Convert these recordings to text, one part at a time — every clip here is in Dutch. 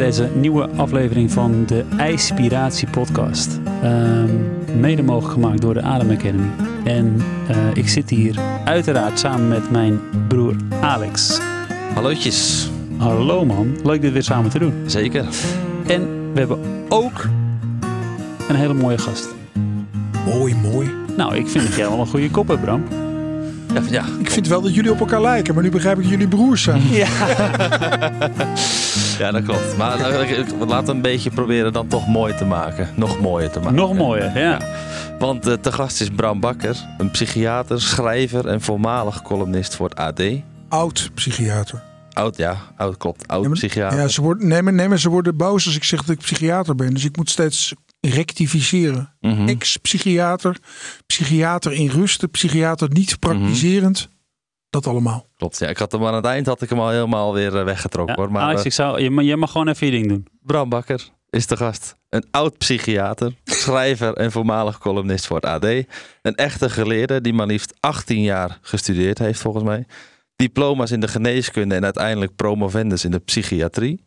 Deze nieuwe aflevering van de IJspiratie podcast. Ehm, mede mogelijk gemaakt door de Adem Academy. En eh, ik zit hier uiteraard samen met mijn broer Alex. Hallootjes. Hallo man, leuk dit weer samen te doen. Zeker. En we hebben ook een hele mooie gast. Mooi, mooi. Nou, ik vind dat jij wel een goede kop hebt, Bram. Ja, ja. Ik vind wel dat jullie op elkaar lijken, maar nu begrijp ik dat jullie broers zijn. Ja. ja dat klopt. Maar eh, laten we een beetje proberen dan toch mooi te maken. Nog mooier te maken. Nog mooier, ja. Want uh, te gast is Bram Bakker, een psychiater, schrijver en voormalig columnist voor het AD. Oud psychiater. Oud, ja. Oud, klopt. Oud Ja, psychiater. Ja, ze worden, nee, maar, nee, maar ze worden boos als ik zeg dat ik psychiater ben. Dus ik moet steeds rectificeren. Mhm. Ex-psychiater, psychiater in rust, psychiater niet praktiserend. Dat allemaal. Klopt, ja. Ik had hem aan het eind had ik hem al helemaal weer eh, weggetrokken. Ja, hoor. Maar Alex, eh, ik zou, je, mag- jij mag gewoon even je ding doen. Bram Bakker is de gast. Een oud psychiater, schrijver en voormalig columnist voor het AD. Een echte geleerde die maar liefst 18 jaar gestudeerd heeft volgens mij. Diploma's in de geneeskunde en uiteindelijk promovendus in de psychiatrie.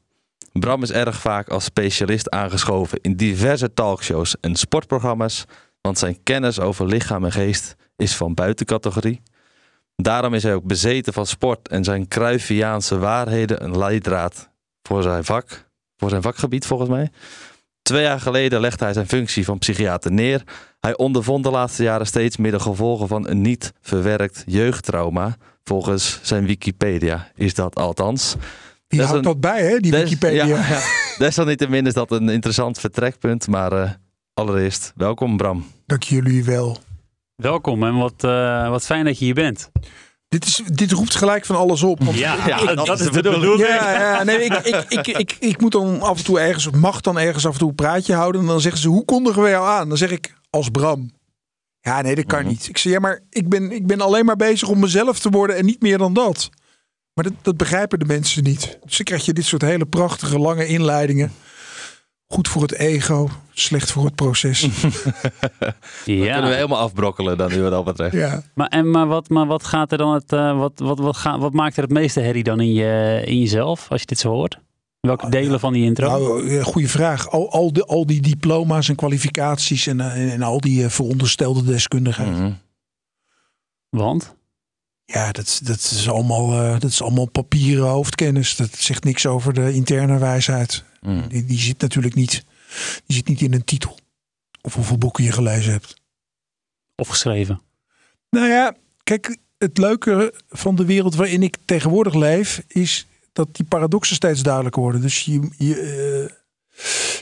Bram is erg vaak als specialist aangeschoven in diverse talkshows en sportprogramma's. Want zijn kennis over lichaam en geest is van buitencategorie. Daarom is hij ook bezeten van sport en zijn Cruyffiaanse waarheden een leidraad voor zijn vak voor zijn vakgebied volgens mij. Twee jaar geleden legde hij zijn functie van psychiater neer. Hij ondervond de laatste jaren steeds meer de gevolgen van een niet verwerkt jeugdtrauma. Volgens zijn Wikipedia is dat althans. Die is houdt dat bij, hè, die Des- Wikipedia. Ja, ja. Desalniettemin is dat een interessant vertrekpunt. Maar eh, allereerst, welkom Bram. Dank jullie wel. Welkom en wat, eh, wat fijn dat je hier bent. Dit, is, dit roept gelijk van alles op. Want Ja, Ja, dat, dat is is de bedoeling. Ja, ja nee, ik, ik, ik, ik, ik moet dan af en toe ergens, of mag dan ergens af en toe een praatje houden. En dan zeggen ze, hoe kondigen we jou aan? Dan zeg ik, als Bram. Ja, nee, dat kan Mhm. niet. Ik zeg, ja, maar ik ben, ik ben alleen maar bezig om mezelf te worden en niet meer dan dat. Maar dat, dat begrijpen de mensen niet. Dus dan krijg je dit soort hele prachtige, lange inleidingen. Goed voor het ego, slecht voor het proces. Ja. Kunnen we helemaal afbrokkelen dan nu wat dat betreft. Ja. Maar, en, maar, wat, maar wat gaat er dan het, eh, wat, wat, wat, gaat, wat maakt er het meeste herrie dan in, je, in jezelf, als je dit zo hoort? Welke delen van die intro? Nou, goede vraag. Al, al, de, al die diploma's en kwalificaties en, eh, en al die eh, veronderstelde deskundigheid. Mhm. Want? Ja, dat, dat, is allemaal, eh, dat is allemaal papieren hoofdkennis. Dat zegt niks over de interne wijsheid. Die, die zit natuurlijk niet, die zit niet in een titel. Of hoeveel boeken je gelezen hebt. Of geschreven? Nou ja, kijk, het leuke van de wereld waarin ik tegenwoordig leef... is dat die paradoxen steeds duidelijker worden. Dus je, je, eh,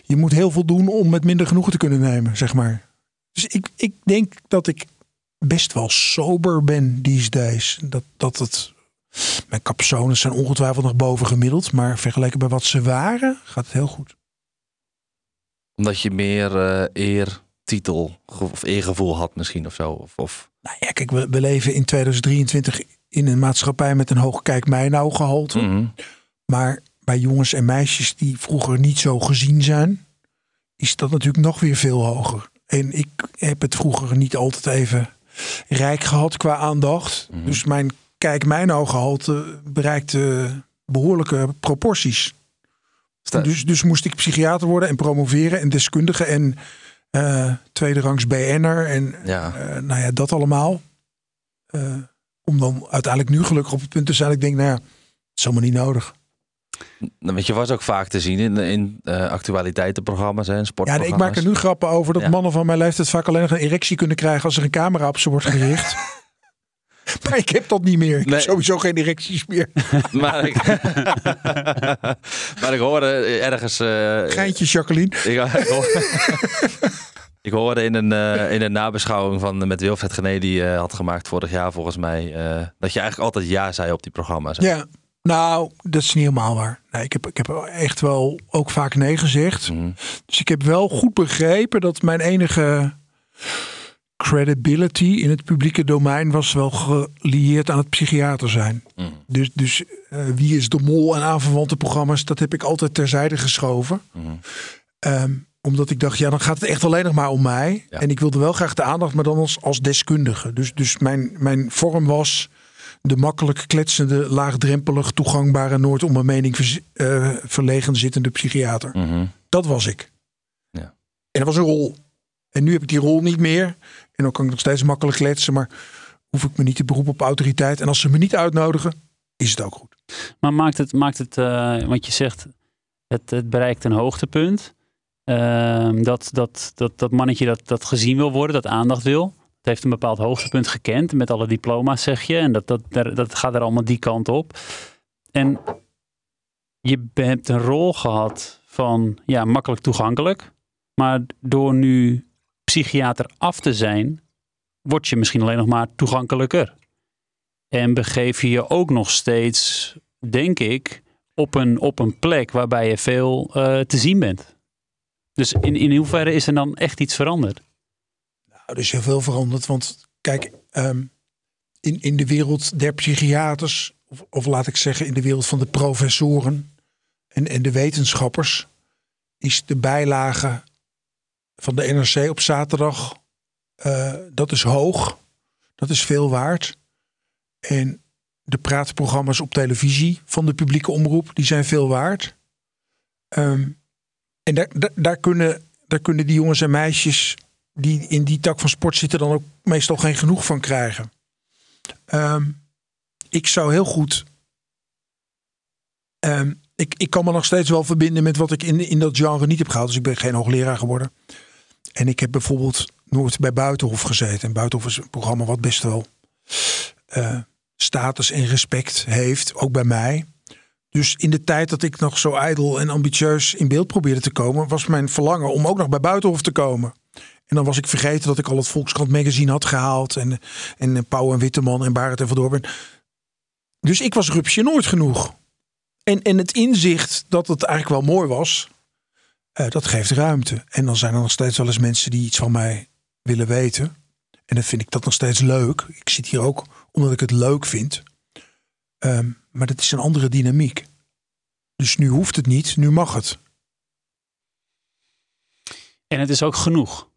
je moet heel veel doen om met minder genoegen te kunnen nemen, zeg maar. Dus ik, ik denk dat ik best wel sober ben these days. Dat, dat het... Mijn capsones zijn ongetwijfeld nog boven gemiddeld. Maar vergeleken bij wat ze waren, gaat het heel goed. Omdat je meer eh eer, titel of eergevoel had misschien of zo. Of, of... Nou ja, kijk, we, we leven in 2023 in een maatschappij met een hoog kijk mij nou gehalte. Mhm. Maar bij jongens en meisjes die vroeger niet zo gezien zijn, is dat natuurlijk nog weer veel hoger. En ik heb het vroeger niet altijd even rijk gehad qua aandacht. Mhm. Dus mijn kijk mij nou gehalte bereikte behoorlijke proporties. Dus, dus moest ik psychiater worden en promoveren en deskundige en eh tweederangs BN'er en Ja. eh, nou ja, dat allemaal. Eh, om dan uiteindelijk nu gelukkig op het punt te zijn. dat Ik denk, nou ja, het is allemaal niet nodig. Nou, Want je was ook vaak te zien in, in eh, actualiteitenprogramma's en Ja, sportprogramma's. ik maak er nu grappen over dat Ja. mannen van mijn leeftijd vaak alleen nog een erectie kunnen krijgen als er een camera op ze wordt gericht. maar ik heb dat niet meer. Ik Nee. heb sowieso geen erecties meer. Maar ik, maar ik hoorde ergens... eh, Geintje, Jacqueline. ik, ik hoorde, ik hoorde in een, eh, in een nabeschouwing van, met Wilfred Gené die eh, had gemaakt vorig jaar volgens mij... eh, dat je eigenlijk altijd ja zei op die programma's. Ja, nou, dat is niet helemaal waar. Nee, ik, heb, ik heb echt wel ook vaak nee gezegd. Mhm. Dus ik heb wel goed begrepen dat mijn enige credibility in het publieke domein was wel gelieerd aan het psychiater zijn. Mhm. Dus, dus eh, wie is de mol en aanverwante programma's, dat heb ik altijd terzijde geschoven. Mhm. Ehm, omdat ik dacht, ja, dan gaat het echt alleen nog maar om mij. Ja. En ik wilde wel graag de aandacht, maar dan als, als deskundige. Dus, dus mijn, mijn vorm was de makkelijk kletsende, laagdrempelig, toegangbare, nooit om een mening eh, verlegen zittende psychiater. Mhm. Dat was ik. Ja. En dat was een rol. En nu heb ik die rol niet meer. En dan kan ik nog steeds makkelijk kletsen, maar hoef ik me niet te beroepen op autoriteit. En als ze me niet uitnodigen, is het ook goed. Maar maakt het, maakt het uh, want je zegt, het, het bereikt een hoogtepunt. Uh, dat, dat, dat, dat mannetje dat, dat gezien wil worden, dat aandacht wil. Het heeft een bepaald hoogtepunt gekend met alle diploma's, zeg je. En dat, dat, dat gaat er allemaal die kant op. En je hebt een rol gehad van, ja, makkelijk toegankelijk. Maar door nu psychiater af te zijn, word je misschien alleen nog maar toegankelijker. En begeef je je ook nog steeds, denk ik, op een, op een plek waarbij je veel uh, te zien bent. Dus in, in hoeverre is er dan echt iets veranderd? Nou, er is heel veel veranderd. Want kijk, um, in, in de wereld der psychiaters, of, of laat ik zeggen in de wereld van de professoren en, en de wetenschappers, is de bijlage van de NRC op zaterdag, uh, dat is hoog. Dat is veel waard. En de praatprogramma's op televisie van de publieke omroep, die zijn veel waard. Um, en daar, daar, kunnen, daar kunnen die jongens en meisjes die in die tak van sport zitten dan ook meestal geen genoeg van krijgen. Um, ik zou heel goed. Um, ik, ik kan me nog steeds wel verbinden met wat ik in, in dat genre niet heb gehaald. Dus ik ben geen hoogleraar geworden. En ik heb bijvoorbeeld nooit bij Buitenhof gezeten. En Buitenhof is een programma wat best wel uh, status en respect heeft, ook bij mij. Dus in de tijd dat ik nog zo ijdel en ambitieus in beeld probeerde te komen, was mijn verlangen om ook nog bij Buitenhof te komen. En dan was ik vergeten dat ik al het Volkskrant magazine had gehaald. En, en Pauw en Witteman en Barend en Van. Dus ik was rupsje nooit genoeg. En, en het inzicht dat het eigenlijk wel mooi was, uh, dat geeft ruimte. En dan zijn er nog steeds wel eens mensen die iets van mij willen weten. En dan vind ik dat nog steeds leuk. Ik zit hier ook omdat ik het leuk vind. Um, maar dat is een andere dynamiek. Dus nu hoeft het niet, nu mag het. En het is ook genoeg.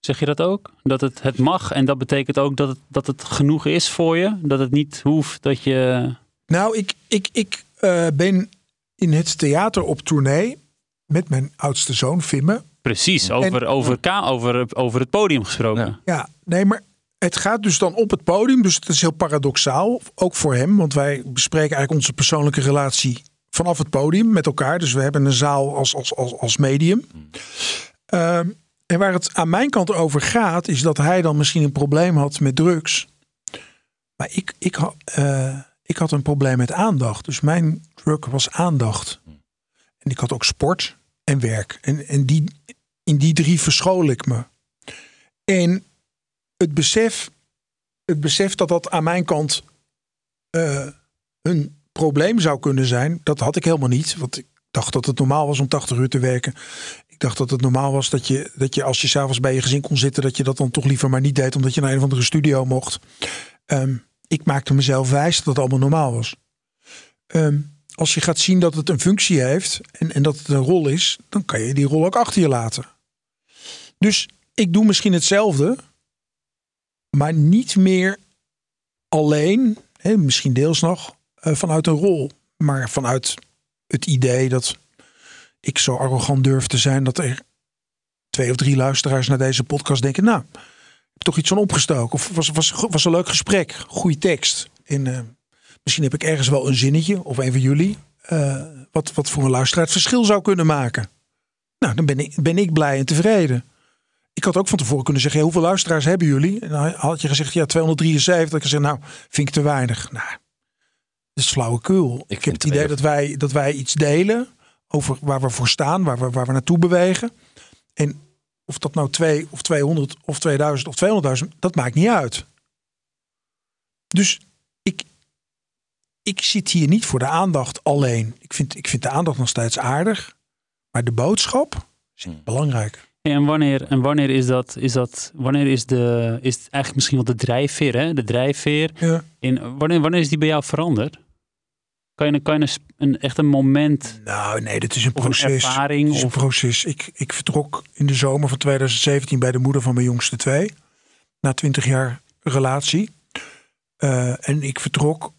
Zeg je dat ook? Dat het, het mag en dat betekent ook dat het, dat het genoeg is voor je? Dat het niet hoeft dat je. Nou, ik, ik, ik uh, ben in het theater op tournee met mijn oudste zoon, Fimme. Precies, over, en, over, over, over het podium gesproken. Ja, ja, nee, maar het gaat dus dan op het podium. Dus het is heel paradoxaal, ook voor hem. Want wij bespreken eigenlijk onze persoonlijke relatie vanaf het podium met elkaar. Dus we hebben een zaal als, als, als, als medium. Uh, en waar het aan mijn kant over gaat, is dat hij dan misschien een probleem had met drugs. Maar ik, ik, uh, ik had een probleem met aandacht. Dus mijn drug was aandacht. En ik had ook sport en werk. En, en die, in die drie verschool ik me. En het besef, het besef dat dat aan mijn kant uh, een probleem zou kunnen zijn, dat had ik helemaal niet. Want ik dacht dat het normaal was om 80 uur te werken. Ik dacht dat het normaal was dat je, dat je als je s'avonds bij je gezin kon zitten, dat je dat dan toch liever maar niet deed, omdat je naar een of andere studio mocht. Um, ik maakte mezelf wijs dat het allemaal normaal was. Um, als je gaat zien dat het een functie heeft en, en dat het een rol is, dan kan je die rol ook achter je laten. Dus ik doe misschien hetzelfde, maar niet meer alleen, hè, misschien deels nog, uh, vanuit een rol, maar vanuit het idee dat ik zo arrogant durf te zijn dat er twee of drie luisteraars naar deze podcast denken, nou, heb toch iets van opgestoken. Of was, was, was een leuk gesprek, goede tekst. Uh, misschien heb ik ergens wel een zinnetje, of een van jullie, uh, wat, wat voor een luisteraar het verschil zou kunnen maken. Nou, dan ben ik, ben ik blij en tevreden. Ik had ook van tevoren kunnen zeggen, ja, hoeveel luisteraars hebben jullie? En dan had je gezegd, ja, 273. Ik gezegd, nou, vind ik te weinig. Nou, dat is flauwekul. Ik, ik heb het idee dat wij, dat wij iets delen over waar we voor staan, waar we, waar we naartoe bewegen. En of dat nou 2 of 200 of 2000 of 200.000, dat maakt niet uit. Dus ik, zit hier niet voor de aandacht alleen. Ik vind, ik vind de aandacht nog steeds aardig. Maar de boodschap is Hmm. belangrijk. En wanneer, en wanneer is dat, is dat, wanneer is de, is het eigenlijk misschien wel de drijfveer, hè? De drijfveer. Ja. In, wanneer, wanneer is die bij jou veranderd? Kan je, kan je een, een, echt een moment Nou, nee, dit is een of een proces. ervaring? Het is een Of, proces. Ik, ik vertrok in de zomer van 2017 bij de moeder van mijn jongste twee. Na twintig jaar relatie. Eh, en ik vertrok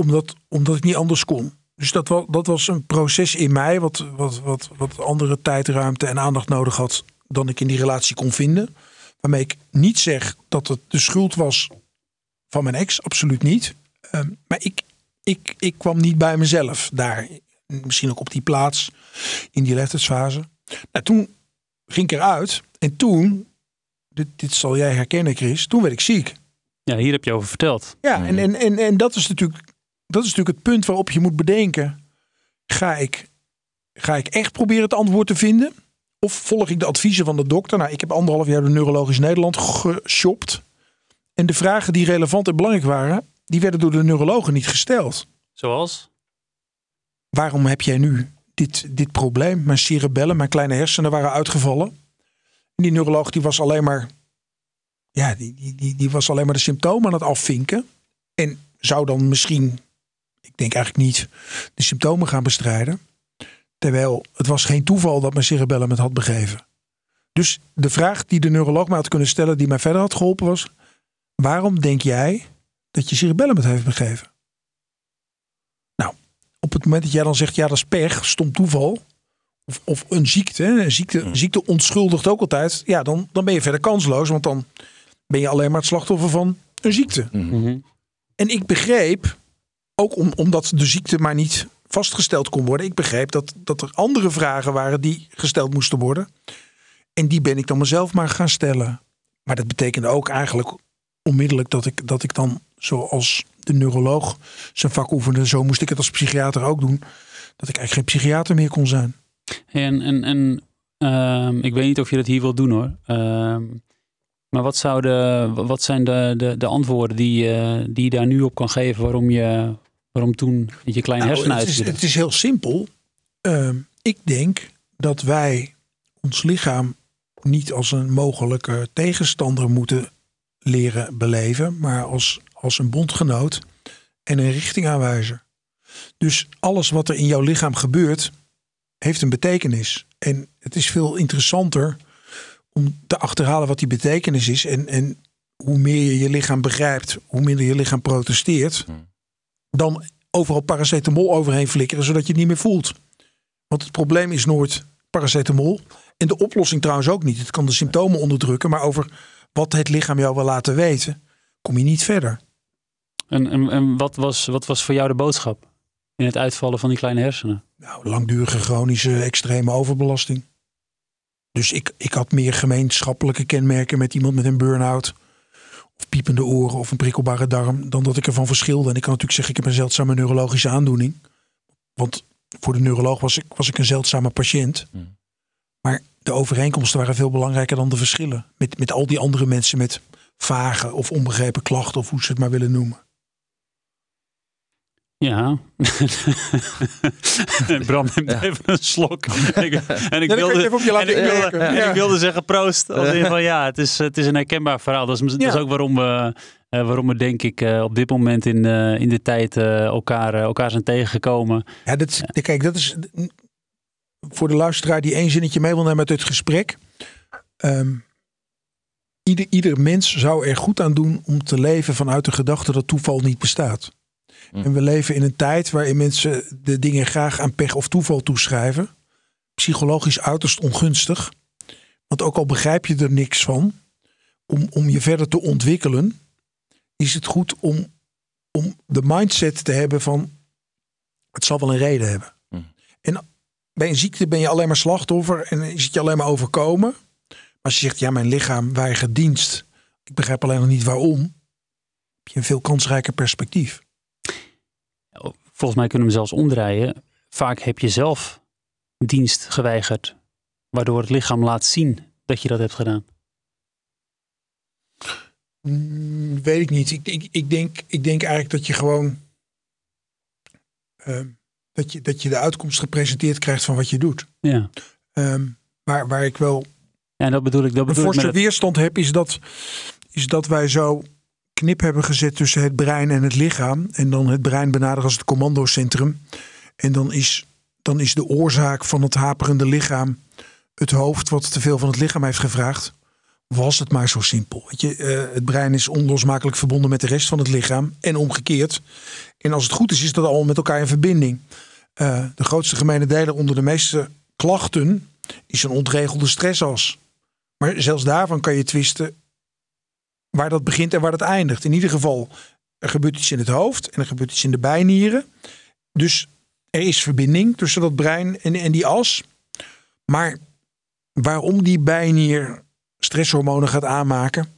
omdat, omdat ik niet anders kon. Dus dat was, dat was een proces in mij wat, wat, wat, wat andere tijdruimte en aandacht nodig had dan ik in die relatie kon vinden. Waarmee ik niet zeg dat het de schuld was van mijn ex, absoluut niet. Ehm, maar ik, ik, ik kwam niet bij mezelf daar. Misschien ook op die plaats in die leeftijdsfase. Nou, toen ging ik eruit en toen, dit, dit zal jij herkennen Chris, toen werd ik ziek. Ja, hier heb je over verteld. Ja, en, en, en, en dat, is natuurlijk, dat is natuurlijk het punt waarop je moet bedenken. Ga ik, ga ik echt proberen het antwoord te vinden? Of volg ik de adviezen van de dokter? Nou, ik heb anderhalf jaar door Neurologisch Nederland geshopt. En de vragen die relevant en belangrijk waren, die werden door de neurologen niet gesteld. Zoals? Waarom heb jij nu dit, dit probleem? Mijn cerebellen, mijn kleine hersenen waren uitgevallen. En die neuroloog die was alleen maar, ja, die, die, die, die was alleen maar de symptomen aan het afvinken. En zou dan misschien, ik denk eigenlijk niet, de symptomen gaan bestrijden. Terwijl het was geen toeval dat mijn cerebellum het had begeven. Dus de vraag die de neuroloog mij had kunnen stellen, die mij verder had geholpen, was: waarom denk jij dat je cerebellum het heeft begeven? Nou, op het moment dat jij dan zegt: ja, dat is pech, stom toeval. Of, of een ziekte, een ziekte, ziekte onschuldigt ook altijd. Ja, dan, dan ben je verder kansloos, want dan ben je alleen maar het slachtoffer van een ziekte. Mhm. En ik begreep, ook om, omdat de ziekte maar niet vastgesteld kon worden. Ik begreep dat, dat er andere vragen waren die gesteld moesten worden. En die ben ik dan mezelf maar gaan stellen. Maar dat betekende ook eigenlijk onmiddellijk dat ik, dat ik dan, zoals de neuroloog zijn vak oefende, zo moest ik het als psychiater ook doen. Dat ik eigenlijk geen psychiater meer kon zijn. En, en, en ehm, ik weet niet of je dat hier wilt doen hoor. Ehm, maar wat, zou de, wat zijn de, de, de antwoorden die, eh, die je daar nu op kan geven waarom je waarom toen je kleine Nou, hersenen het, is, het is heel simpel. Ehm, ik denk dat wij ons lichaam niet als een mogelijke tegenstander moeten leren beleven, maar als, als een bondgenoot en een richtingaanwijzer. Dus alles wat er in jouw lichaam gebeurt, heeft een betekenis. En het is veel interessanter om te achterhalen wat die betekenis is. En, en hoe meer je je lichaam begrijpt, hoe minder je lichaam protesteert. Dan overal paracetamol overheen flikkeren, zodat je het niet meer voelt. Want het probleem is nooit paracetamol. En de oplossing trouwens ook niet. Het kan de symptomen onderdrukken, maar over wat het lichaam jou wil laten weten, kom je niet verder. En, en, en wat, was, wat was voor jou de boodschap in het uitvallen van die kleine hersenen? Nou, langdurige chronische extreme overbelasting. Dus ik, ik had meer gemeenschappelijke kenmerken met iemand met een burn-out. Of piepende oren of een prikkelbare darm. Dan dat ik ervan verschilde. En ik kan natuurlijk zeggen, ik heb een zeldzame neurologische aandoening. Want voor de neuroloog was ik, was ik een zeldzame patiënt. Hmm. Maar de overeenkomsten waren veel belangrijker dan de verschillen. Met, met al die andere mensen met vage of onbegrepen klachten. Of hoe ze het maar willen noemen. Ja. Bram neemt Ja. even een slok. En ik, en wilde, het even op je laten en ik wilde, inwerken. en Ja. ik wilde zeggen proost. Als in van ja, het is, het is een herkenbaar verhaal. Dat is, dat is Ja. ook waarom we, eh, waarom we denk ik eh, op dit moment in, eh, in de tijd eh, elkaar, elkaar zijn tegengekomen. Ja, dat, kijk, dat is voor de luisteraar die één zinnetje mee wil nemen uit het gesprek. Ehm, ieder, ieder mens zou er goed aan doen om te leven vanuit de gedachte dat toeval niet bestaat. Hm. En we leven in een tijd waarin mensen de dingen graag aan pech of toeval toeschrijven. Psychologisch uiterst ongunstig. Want ook al begrijp je er niks van, om, om je verder te ontwikkelen, is het goed om, om de mindset te hebben van het zal wel een reden hebben. Hm. En bij een ziekte ben je alleen maar slachtoffer en is het je alleen maar overkomen. Maar als je zegt, ja, mijn lichaam weigert dienst. Ik begrijp alleen nog niet waarom. Heb je een veel kansrijker perspectief. Volgens mij kunnen we hem zelfs omdraaien. Vaak heb je zelf dienst geweigerd. Waardoor het lichaam laat zien dat je dat hebt gedaan. Mm, weet ik niet. Ik, ik, ik, denk, ik denk eigenlijk dat je gewoon. ehm, dat, je, dat je de uitkomst gepresenteerd krijgt van wat je doet. Ja, Ehm, waar, waar ik wel ja en dat bedoel ik. Dat een bedoel ik met forse het, weerstand heb, is dat, is dat wij zo knip hebben gezet tussen het brein en het lichaam. En dan het brein benaderen als het commandocentrum. En dan is, dan is de oorzaak van het haperende lichaam het hoofd wat te veel van het lichaam heeft gevraagd. was het maar zo simpel. Weet je, eh, het brein is onlosmakelijk verbonden met de rest van het lichaam en omgekeerd. En als het goed is, is dat allemaal met elkaar in verbinding. Eh, de grootste gemene deler onder de meeste klachten is een ontregelde stressas. Maar zelfs daarvan kan je twisten waar dat begint en waar dat eindigt. In ieder geval, er gebeurt iets in het hoofd en er gebeurt iets in de bijnieren. Dus er is verbinding tussen dat brein en, en die as. Maar waarom die bijnier stresshormonen gaat aanmaken,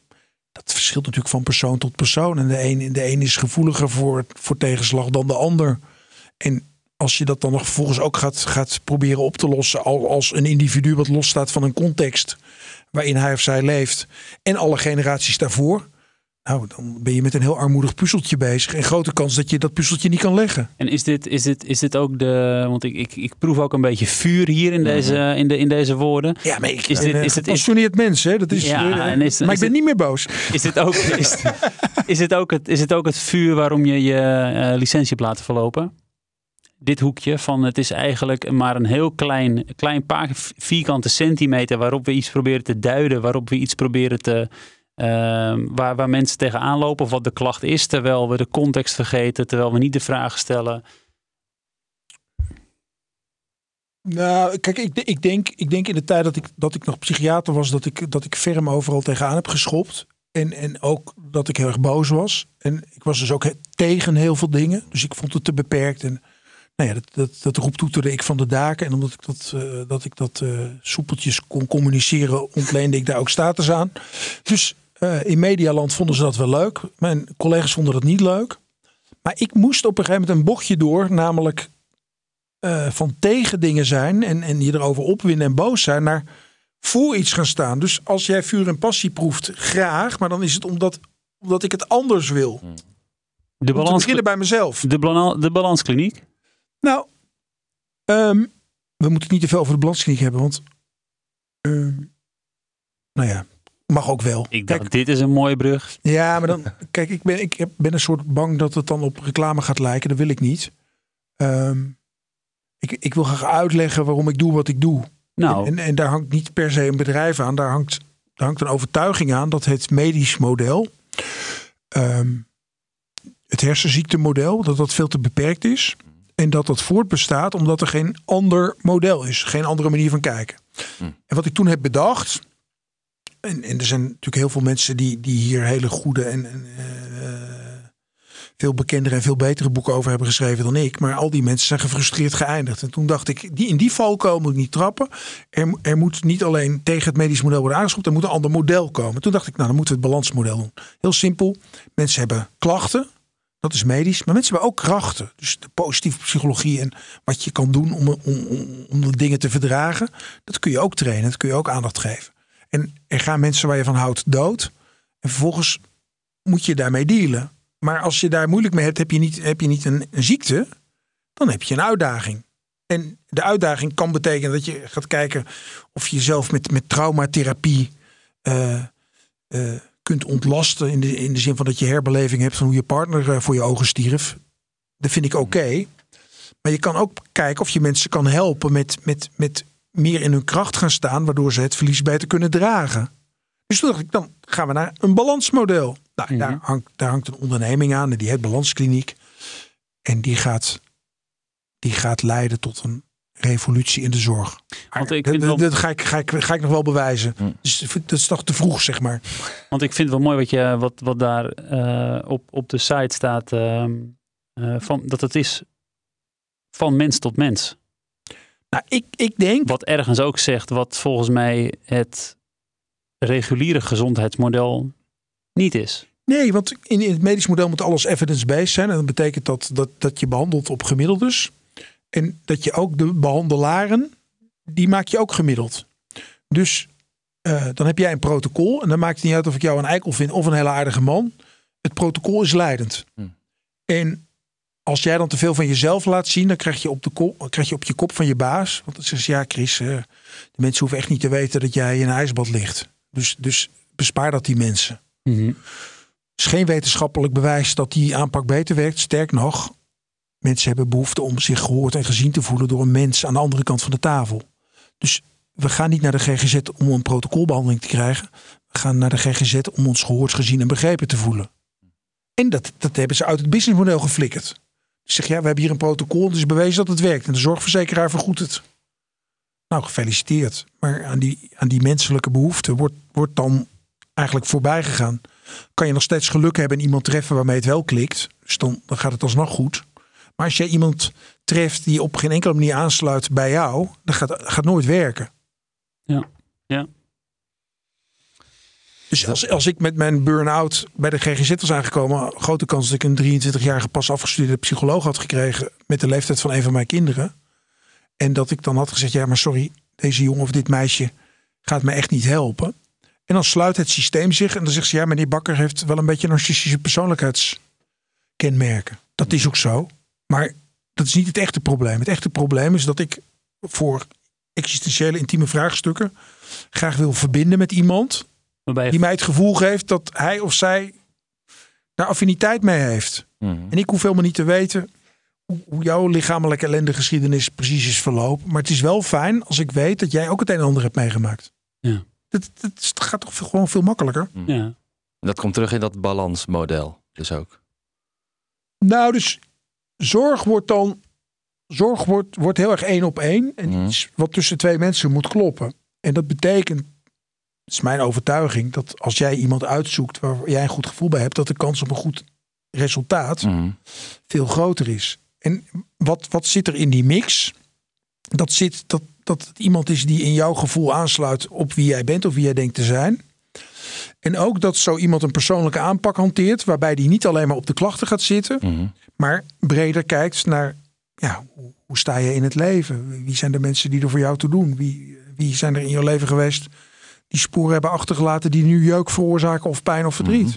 dat verschilt natuurlijk van persoon tot persoon. En de een, de is gevoeliger voor, voor tegenslag dan de ander. En als je dat dan nog vervolgens ook gaat, gaat proberen op te lossen als een individu wat losstaat van een context waarin hij of zij leeft en alle generaties daarvoor. Nou, dan ben je met een heel armoedig puzzeltje bezig. En grote kans dat je dat puzzeltje niet kan leggen. En is dit, is dit, is dit ook de. Want ik, ik, ik proef ook een beetje vuur hier in deze, in de, in deze woorden. Ja, maar ik Is dit- is dit- het mens, hè? Dat is, Ja, en is- maar is ik ben niet meer boos. Is dit ook, is, is dit ook, het, is dit ook het vuur waarom je je eh, licentie hebt laten verlopen? Dit hoekje van het is eigenlijk maar een heel klein, klein paar vierkante centimeter waarop we iets proberen te duiden, waarop we iets proberen te. ehm, waar, waar mensen tegenaan lopen of wat de klacht is, terwijl we de context vergeten, terwijl we niet de vragen stellen. Nou, kijk, ik, ik, denk, ik denk in de tijd dat ik, dat ik nog psychiater was, dat ik, dat ik ferm overal tegenaan heb geschopt. En, en ook dat ik heel erg boos was. En ik was dus ook tegen heel veel dingen. Dus ik vond het te beperkt. En nou ja, dat, dat, dat roeptoeterde ik van de daken. En omdat ik dat, eh, dat, ik dat eh, soepeltjes kon communiceren, ontleende ik daar ook status aan. Dus eh, in Medialand vonden ze dat wel leuk. Mijn collega's vonden dat niet leuk. Maar ik moest op een gegeven moment een bochtje door. Namelijk van tegen dingen zijn en, en je erover opwinden en boos zijn naar voor iets gaan staan. Dus als jij vuur en passie proeft, graag, maar dan is het omdat, omdat ik het anders wil. De, te balans, beginnen bij mezelf. de, de balanskliniek. Nou, ehm, we moeten het niet te veel over de balanskliniek hebben, want ehm, nou ja, mag ook wel. Ik Kijk, dacht, dit is een mooie brug. Ja, maar dan, kijk, ik ben, ik ben een soort bang dat het dan op reclame gaat lijken. Dat wil ik niet. Ehm, ik, ik wil graag uitleggen waarom ik doe wat ik doe. Nou, En, en daar hangt niet per se een bedrijf aan. Daar hangt, daar hangt een overtuiging aan dat het medisch model, ehm, het hersenziektemodel, dat dat veel te beperkt is. En dat dat voortbestaat omdat er geen ander model is. Geen andere manier van kijken. Hm. En wat ik toen heb bedacht. En, en er zijn natuurlijk heel veel mensen die, die hier hele goede en, en eh, veel bekendere en veel betere boeken over hebben geschreven dan ik. Maar al die mensen zijn gefrustreerd geëindigd. En toen dacht ik, die, in die valkuil moet ik niet trappen. Er, er moet niet alleen tegen het medisch model worden aangeschopt, er moet een ander model komen. Toen dacht ik, nou dan moeten we het balansmodel doen. Heel simpel. Mensen hebben klachten. Dat is medisch. Maar mensen hebben ook krachten. Dus de positieve psychologie en wat je kan doen om, om, om, de dingen te verdragen. Dat kun je ook trainen. Dat kun je ook aandacht geven. En er gaan mensen waar je van houdt dood. En vervolgens moet je daarmee dealen. Maar als je daar moeilijk mee hebt, heb je niet, heb je niet een, ziekte. Dan heb je een uitdaging. En de uitdaging kan betekenen dat je gaat kijken of je jezelf met, met traumatherapie eh, kunt ontlasten. In de, in de zin van dat je herbeleving hebt van hoe je partner eh, voor je ogen stierf. Dat vind ik oké. Maar je kan ook kijken of je mensen kan helpen met, met, met meer in hun kracht gaan staan. Waardoor ze het verlies beter kunnen dragen. Dus toen dacht ik, dan gaan we naar een balansmodel. Nou, daar, hangt, daar hangt een onderneming aan en die heet Balanskliniek. En die gaat, die gaat leiden tot een revolutie in de zorg. Want ik dat, vind wel- dat, dat ga, ik, ga, ik, ga ik nog wel bewijzen. Hm. Dus dat is toch te vroeg, zeg maar. Want ik vind het wel mooi wat, je, wat, wat daar eh, op, op de site staat. ehm, eh, van, dat het is van mens tot mens. Nou, ik, ik denk... Wat ergens ook zegt, wat volgens mij het reguliere gezondheidsmodel niet is. Nee, want in, in het medisch model moet alles evidence-based zijn. En dat betekent dat, dat, dat je behandelt op gemiddeldes. En dat je ook de behandelaren, die maak je ook gemiddeld. Dus eh, dan heb jij een protocol. En dan maakt het niet uit of ik jou een eikel vind of een hele aardige man. Het protocol is leidend. Hm. En als jij dan te veel van jezelf laat zien, dan krijg je op, de kop, krijg je, op je kop van je baas. Want dan zegt ze, ja Chris, eh, de mensen hoeven echt niet te weten dat jij in een ijsbad ligt. Dus, dus bespaar dat die mensen. Mhm. is geen wetenschappelijk bewijs dat die aanpak beter werkt. Sterk nog, mensen hebben behoefte om zich gehoord en gezien te voelen door een mens aan de andere kant van de tafel. Dus we gaan niet naar de GGZ om een protocolbehandeling te krijgen. gaan naar de GGZ om ons gehoord, gezien en begrepen te voelen. En dat, dat hebben ze uit het businessmodel geflikkerd. Ze zeggen, ja, we hebben hier een protocol, is bewezen dat het werkt. En de zorgverzekeraar vergoedt het. Nou, gefeliciteerd. Maar aan die, aan die menselijke behoefte wordt, wordt dan eigenlijk voorbij gegaan. Kan je nog steeds geluk hebben en iemand treffen waarmee het wel klikt. Dus dan, dan gaat het alsnog goed. Maar als jij iemand treft die op geen enkele manier aansluit bij jou, dan gaat gaat nooit werken. Ja, ja. Dus als, als ik met mijn burn-out bij de GGZ was aangekomen, grote kans dat ik een 23-jarige pas afgestudeerde psycholoog had gekregen met de leeftijd van een van mijn kinderen. En dat ik dan had gezegd, ja maar sorry, deze jongen of dit meisje gaat me echt niet helpen. En dan sluit het systeem zich en dan zegt ze, ja meneer Bakker heeft wel een beetje narcistische persoonlijkheidskenmerken. Dat is ook zo. Maar dat is niet het echte probleem. Het echte probleem is dat ik voor existentiële intieme vraagstukken graag wil verbinden met iemand Waarbij je die mij het gevoel geeft dat hij of zij daar affiniteit mee heeft. Mhm. En ik hoef helemaal niet te weten hoe, hoe jouw lichamelijke ellendegeschiedenis precies is verlopen. Maar het is wel fijn als ik weet dat jij ook het een en ander hebt meegemaakt. Ja. Dat, gaat toch veel- gewoon veel makkelijker. ja. En dat komt terug in dat balansmodel. Dus ook. Nou, dus zorg wordt dan. Zorg wordt, wordt heel erg één op één. En Mhm. iets wat tussen twee mensen moet kloppen. En dat betekent, het is mijn overtuiging, dat als jij iemand uitzoekt waar jij een goed gevoel bij hebt, dat de kans op een goed resultaat Mhm. veel groter is. En wat, wat zit er in die mix? Dat zit dat, dat het iemand is die in jouw gevoel aansluit op wie jij bent of wie jij denkt te zijn. En ook dat zo iemand een persoonlijke aanpak hanteert, waarbij die niet alleen maar op de klachten gaat zitten, Mhm. maar breder kijkt naar ja, hoe, sta je in het leven? Wie zijn de mensen die er voor jou toe doen? Wie, wie zijn er in jouw leven geweest die sporen hebben achtergelaten die nu jeuk veroorzaken of pijn of verdriet? Mhm.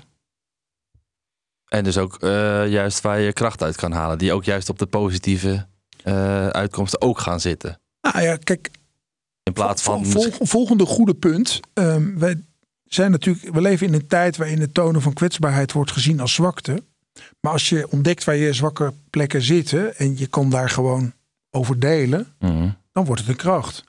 En dus ook eh, juist waar je kracht uit kan halen. Die ook juist op de positieve eh, uitkomsten ook gaan zitten. Nou ja, kijk, In plaats van... Vol- vol- volgende goede punt. Ehm, wij zijn natuurlijk, we leven in een tijd waarin het tonen van kwetsbaarheid wordt gezien als zwakte. Maar als je ontdekt waar je zwakke plekken zitten en je kan daar gewoon over delen, Mhm. dan wordt het een kracht.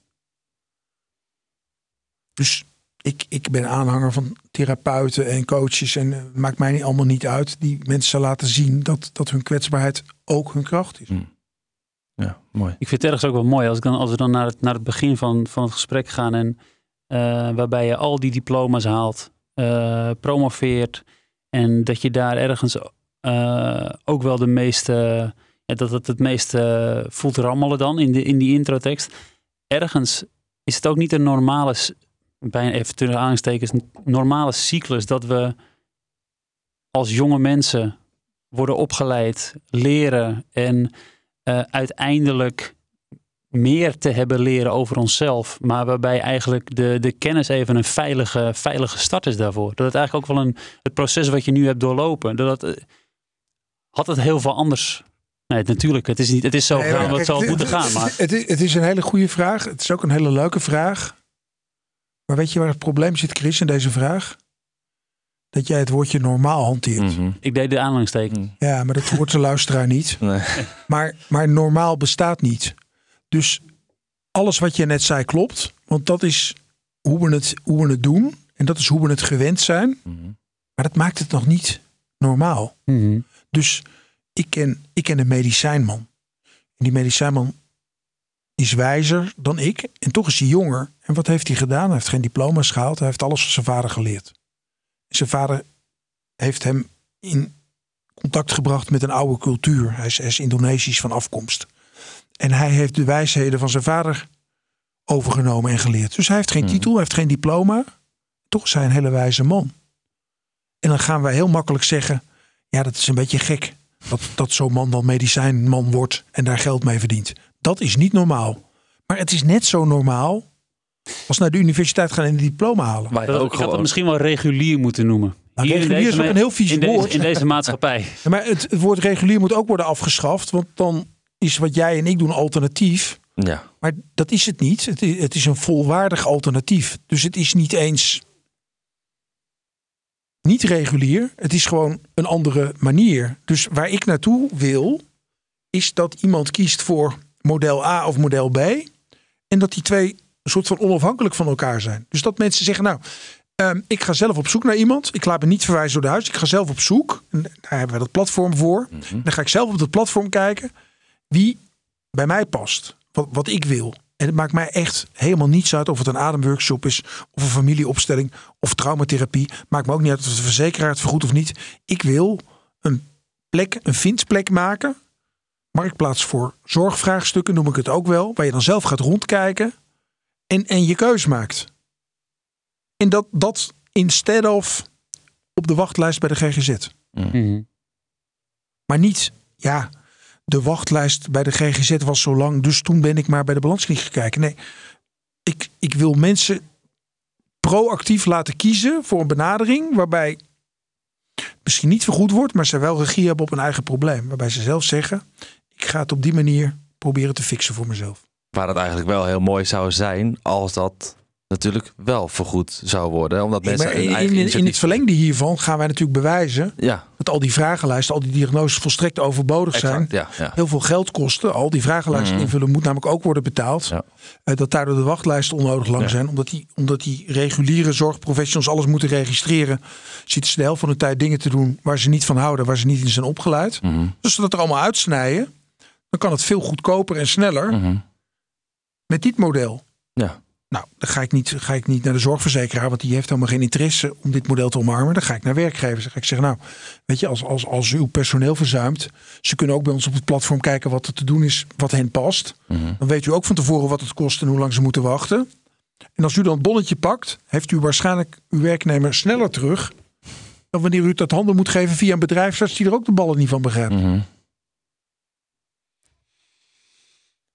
Dus ik, ik ben aanhanger van therapeuten en coaches en eh, het maakt mij niet allemaal niet uit die mensen laten zien dat, dat hun kwetsbaarheid ook hun kracht is. Ja, mooi. Ik vind het ergens ook wel mooi als, ik dan, als we dan naar het, naar het begin van, van het gesprek gaan en waarbij je al die diploma's haalt, eh, promoveert en dat je daar ergens eh, ook wel de meeste, dat het het meeste voelt rammelen dan in, de, in die introtekst. Ergens is het ook niet een normale, bijna even tussen aanstekens, normale cyclus dat we als jonge mensen worden opgeleid, leren en eh, uiteindelijk meer te hebben leren over onszelf. Maar waarbij eigenlijk de, de kennis even een veilige, veilige start is daarvoor. Dat het eigenlijk ook wel een, het proces wat je nu hebt doorlopen. Dat het, eh, had het heel veel anders. Nee, natuurlijk. Het is, niet, het is zo Nee, gaan wat het het- moeten gaan. Maar Het, is- het is een hele goede vraag. Het is ook een hele leuke vraag. Maar weet je waar het probleem zit, Chris, in deze vraag? Dat jij het woordje normaal hanteert. Mhm. ik deed de aanhalingstekens. Mhm. Ja, maar dat hoort de luisteraar niet. Nee. Maar, maar normaal bestaat niet. Dus alles wat je net zei klopt. Want dat is hoe we het, hoe we het doen. En dat is hoe we het gewend zijn. Mhm. Maar dat maakt het nog niet normaal. Mhm. Dus ik ken, ik ken een medicijnman. En die medicijnman is wijzer dan ik. En toch is hij jonger. En wat heeft hij gedaan? Hij heeft geen diploma's gehaald. Hij heeft alles van zijn vader geleerd. Zijn vader heeft hem in contact gebracht met een oude cultuur. Hij is, hij is Indonesisch van afkomst. En hij heeft de wijsheden van zijn vader overgenomen en geleerd. Dus hij heeft geen Hmm. titel, hij heeft geen diploma. Toch is hij een hele wijze man. En dan gaan wij heel makkelijk zeggen... ja, dat is een beetje gek dat, dat zo'n man dan medicijnman wordt... en daar geld mee verdient. Dat is niet normaal. Maar het is net zo normaal... als naar de universiteit gaan en een diploma halen. Maar Dat- ook ik had het misschien wel regulier moeten noemen. Nou, Hier regulier is ook een heel vies in deze, woord. in deze maatschappij. Ja, Maar het, het woord regulier moet ook worden afgeschaft. Want dan is wat jij en ik doen alternatief. Ja. Maar dat is het niet. Het is, het is een volwaardig alternatief. Dus het is niet eens niet regulier. Het is gewoon een andere manier. Dus waar ik naartoe wil, is dat iemand kiest voor model A of model B. En dat die twee een soort van onafhankelijk van elkaar zijn. Dus dat mensen zeggen, nou, Ehm, ik ga zelf op zoek naar iemand. Ik laat me niet verwijzen door de huis. Ik ga zelf op zoek. En daar hebben we dat platform voor. Mhm. Dan ga ik zelf op dat platform kijken wie bij mij past. Wat, wat ik wil. En het maakt mij echt helemaal niets uit of het een ademworkshop is, of een familieopstelling, of traumatherapie. Maakt me ook niet uit of de verzekeraar het vergoedt of niet. Ik wil een plek, een vindsplek maken. Marktplaats voor zorgvraagstukken noem ik het ook wel. Waar je dan zelf gaat rondkijken en, en je keus maakt. En dat, dat instead of op de wachtlijst bij de GGZ. Mhm. Maar niet, ja, de wachtlijst bij de GGZ was zo lang, dus toen ben ik maar bij de balanskliniek gaan kijken. Nee, ik, ik wil mensen proactief laten kiezen voor een benadering waarbij misschien niet vergoed wordt, maar ze wel regie hebben op een eigen probleem. Waarbij ze zelf zeggen, ik ga het op die manier proberen te fixen voor mezelf. Waar het eigenlijk wel heel mooi zou zijn als dat natuurlijk wel vergoed zou worden. Omdat mensen in, in, in het verlengde hiervan gaan wij natuurlijk bewijzen Ja, dat al die vragenlijsten, al die diagnoses volstrekt overbodig zijn. Ja, ja. heel veel geld kosten. Al die vragenlijsten Mhm. invullen moet namelijk ook worden betaald. Ja. Eh, dat daardoor de wachtlijsten onnodig lang zijn. Omdat die, omdat die reguliere zorgprofessionals alles moeten registreren. Zitten ze de helft van de tijd dingen te doen waar ze niet van houden. Waar ze niet in zijn opgeleid. Mhm, Dus dat er allemaal uitsnijden. Dan kan het veel goedkoper en sneller mhm. met dit model. Ja. Nou, dan ga ik, niet, ga ik niet naar de zorgverzekeraar, want die heeft helemaal geen interesse om dit model te omarmen. Dan ga ik naar werkgevers. Dan ga ik zeggen, nou, weet je, als, als, als uw personeel verzuimt, ze kunnen ook bij ons op het platform kijken wat er te doen is, wat hen past. Mhm. Dan weet u ook van tevoren wat het kost en hoe lang ze moeten wachten. En als u dan het bonnetje pakt, heeft u waarschijnlijk uw werknemer sneller terug dan wanneer u het uit handen moet geven via een bedrijfsarts die er ook de ballen niet van begrijpt. Mhm.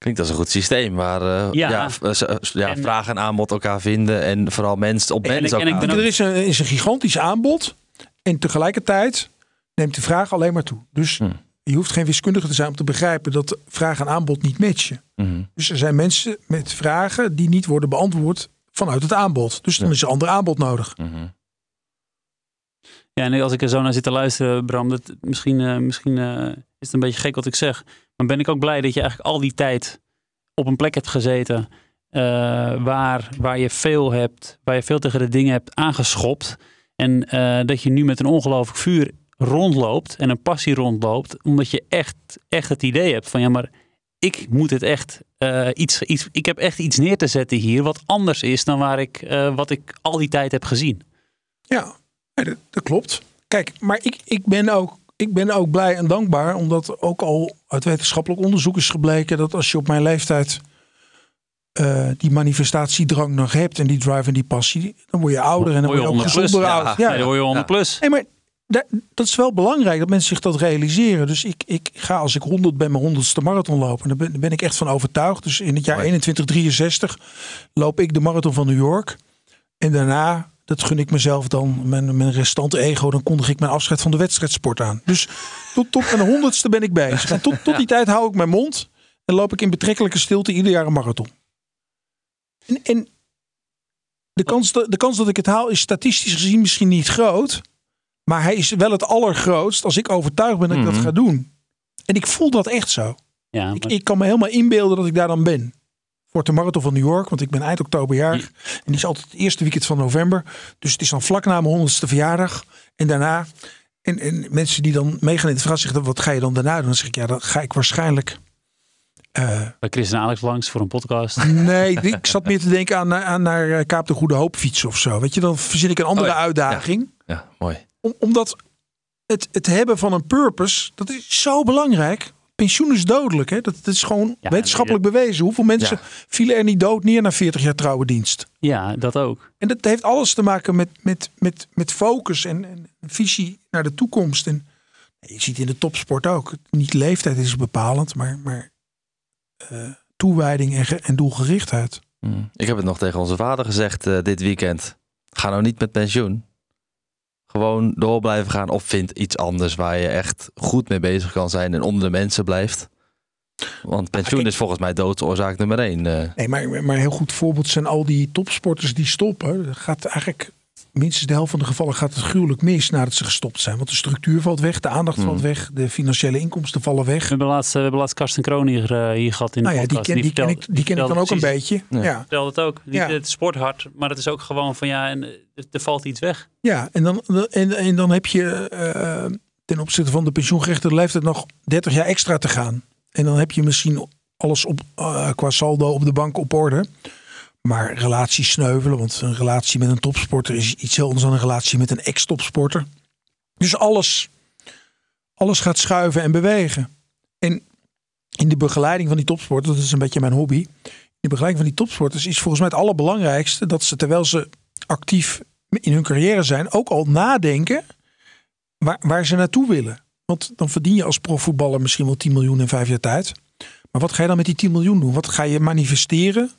Klinkt als een goed systeem waar eh, Ja. ja. v- eh, ja, En- vraag en aanbod elkaar vinden en vooral mensen op En mensen en ik elkaar. ben Er is een, is een gigantisch aanbod. En tegelijkertijd neemt de vraag alleen maar toe. Dus Hm. je hoeft geen wiskundige te zijn om te begrijpen dat vraag en aanbod niet matchen. Mhm. Dus er zijn mensen met vragen die niet worden beantwoord vanuit het aanbod. Dus dan Ja. is er een ander aanbod nodig. Mhm. Ja, en als ik er zo naar zit te luisteren, Bram, dat, misschien, eh, misschien eh, is het een beetje gek wat ik zeg. Maar ben ik ook blij dat je eigenlijk al die tijd op een plek hebt gezeten eh, waar, waar je veel hebt, waar je veel tegen de dingen hebt aangeschopt. En eh, dat je nu met een ongelooflijk vuur rondloopt en een passie rondloopt, omdat je echt, echt het idee hebt van ja, maar ik moet het echt eh, iets, iets, ik heb echt iets neer te zetten hier wat anders is dan waar ik, wat ik al die tijd heb gezien. Ja, dat, dat klopt. Kijk, maar ik, ik, ben ook, ik ben ook blij en dankbaar. Omdat ook al uit wetenschappelijk onderzoek is gebleken dat als je op mijn leeftijd eh, die manifestatiedrang nog hebt en die drive en die passie, dan word je ouder en dan Word word je ook 100 plus, gezonder ja. oud. Ja, Ja, dan word je 100 Ja. plus. Nee, maar da- dat is wel belangrijk dat mensen zich dat realiseren. Dus ik, ik ga als ik 100 ben, mijn 100ste marathon lopen. Daar ben, daar ben ik echt van overtuigd. Dus in het jaar Mooi. 2163 loop ik de marathon van New York. En daarna, dat gun ik mezelf dan, mijn, mijn restante ego, dan kondig ik mijn afscheid van de wedstrijdsport aan. Dus tot, tot mijn honderdste ben ik bezig. En tot, tot die tijd hou ik mijn mond en loop ik in betrekkelijke stilte ieder jaar een marathon. En, en de, kans dat, de kans dat ik het haal is statistisch gezien misschien niet groot. Maar hij is wel het allergrootst als ik overtuigd ben dat ik Mhm. dat ga doen. En ik voel dat echt zo. Ja, ik kan me helemaal inbeelden dat ik daar dan ben. Voor de marathon van New York, want ik ben eind oktober jarig. En die is altijd het eerste weekend van november. Dus het is dan vlak na mijn honderdste verjaardag. En daarna, en, en mensen die dan meegaan in het verhaal zeggen, wat ga je dan daarna doen? Dan zeg ik, ja, dan ga ik waarschijnlijk... eh, bij Chris en Alex langs voor een podcast. nee, ik zat meer te denken aan, aan naar eh, Kaap de Goede Hoop fietsen of zo. Weet je, dan verzin ik een andere Oh ja, uitdaging. Ja, mooi. Om, omdat het, het hebben van een purpose, dat is zo belangrijk. Pensioen is dodelijk. Hè? Dat, dat is gewoon Ja, wetenschappelijk bewezen. Hoeveel mensen Ja. vielen er niet dood neer na 40 jaar trouwe dienst? Ja, dat ook. En dat heeft alles te maken met, met, met, met focus en, en visie naar de toekomst. En je ziet in de topsport ook. Niet leeftijd is bepalend, maar, maar eh, toewijding en, en doelgerichtheid. Mhm. Ik heb het nog tegen onze vader gezegd eh, dit weekend. Ga nou niet met pensioen. Gewoon door blijven gaan of vind iets anders waar je echt goed mee bezig kan zijn en onder de mensen blijft. Want pensioen kijk- is volgens mij doodsoorzaak nummer één. eh. Nee, maar, maar een heel goed voorbeeld zijn al die topsporters die stoppen. Dat gaat eigenlijk minstens de helft van de gevallen gaat het gruwelijk mis nadat ze gestopt zijn. Want de structuur valt weg, de aandacht Hmm. valt weg, de financiële inkomsten vallen weg. We hebben laatst, we hebben laatst Karsten Kroon hier, eh, hier gehad in de Nou ja, die podcast. ken, die ken ik, die ken ik dan ook een beetje. Ja. Ja. vertelde het ook. Ja. het sporthard, maar het is ook gewoon van ja, en, eh, er, valt iets weg. Ja, en dan, en, en dan heb je eh, ten opzichte van de pensioengerechte leeftijd nog 30 jaar extra te gaan. En dan heb je misschien alles op, eh, qua saldo op de bank op orde. Maar relaties sneuvelen, want een relatie met een topsporter is iets heel anders dan een relatie met een ex-topsporter. Dus alles, alles gaat schuiven en bewegen. En in de begeleiding van die topsporters, dat is een beetje mijn hobby. In de begeleiding van die topsporters is volgens mij het allerbelangrijkste dat ze terwijl ze actief in hun carrière zijn, ook al nadenken waar, waar ze naartoe willen. Want dan verdien je als profvoetballer misschien wel 10 miljoen in vijf jaar tijd. Maar wat ga je dan met die 10 miljoen doen? Wat ga je manifesteren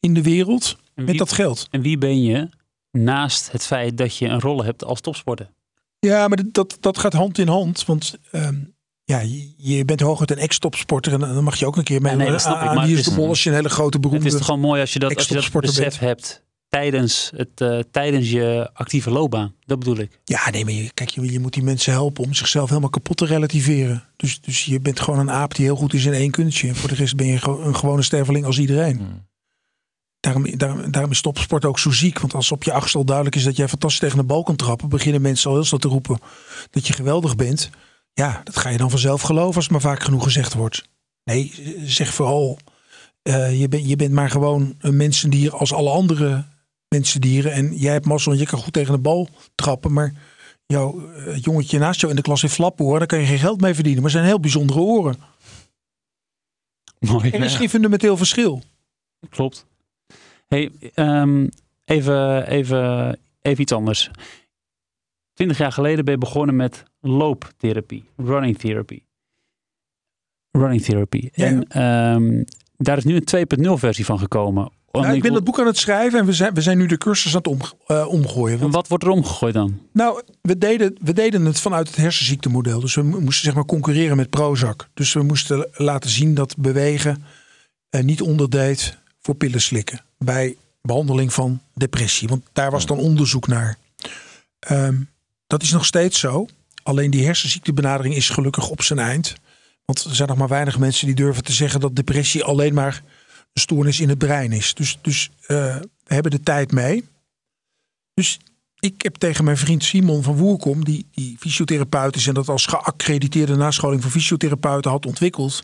in de wereld met dat geld? en wie ben je naast het feit dat je een rol hebt als topsporter? Ja, maar dat- dat, gaat hand in hand. Want ehm, ja, je, je bent hooguit een ex-topsporter. En dan mag je ook een keer mee Ja, nee, dat snap ik, aan maar Wie het is de mol als je een hele grote Het beroemde... is toch gewoon mooi als je dat, als je dat ex-topsporter besef hebt tijdens, het, eh, tijdens je actieve loopbaan. Dat bedoel ik. Ja, nee, maar je, kijk, je, je moet die mensen helpen om zichzelf helemaal kapot te relativeren. Dus, dus je bent gewoon een aap die heel goed is in één kunstje. En voor de rest ben je gewoon een gewone sterveling als iedereen. Hmm. Daarom, daarom, daarom is topsport ook zo ziek. Want als op je achtste al duidelijk is dat jij fantastisch tegen de bal kan trappen, beginnen mensen al heel snel te roepen dat je geweldig bent. Ja, dat ga je dan vanzelf geloven als het maar vaak genoeg gezegd wordt. Nee, zeg vooral, eh, je, bent je bent maar gewoon een mensendier als alle andere mensendieren. En jij hebt mazzel en je kan goed tegen de bal trappen. Maar jouw eh, jongetje naast jou in de klas heeft flaporen, daar kan je geen geld mee verdienen. Maar zijn heel bijzondere oren. Mooi. Er is geen fundamenteel verschil. Klopt. Hey, ehm, even, even, even iets anders. Twintig jaar geleden ben je begonnen met looptherapie, running therapy. Running therapy. Ja. En ehm, daar is nu een 2.0 versie van gekomen. Nou, ik ben wil- dat boek aan het schrijven en we zijn, we zijn nu de cursus aan het om, eh, omgooien. En wat wordt er omgegooid dan? nou, we deden, we deden het vanuit het hersenziektemodel. Dus we mo- moesten zeg maar concurreren met Prozac. Dus we moesten laten zien dat bewegen eh, niet onderdeed voor pillen slikken. Bij behandeling van depressie. Want daar was dan onderzoek naar. Ehm, dat is nog steeds zo. Alleen die hersenziektebenadering is gelukkig op zijn eind. Want er zijn nog maar weinig mensen die durven te zeggen dat depressie alleen maar een stoornis in het brein is. Dus, dus eh, we hebben de tijd mee. Dus ik heb tegen mijn vriend Simon van Woerkom, die, die fysiotherapeut is en dat als geaccrediteerde nascholing voor fysiotherapeuten had ontwikkeld,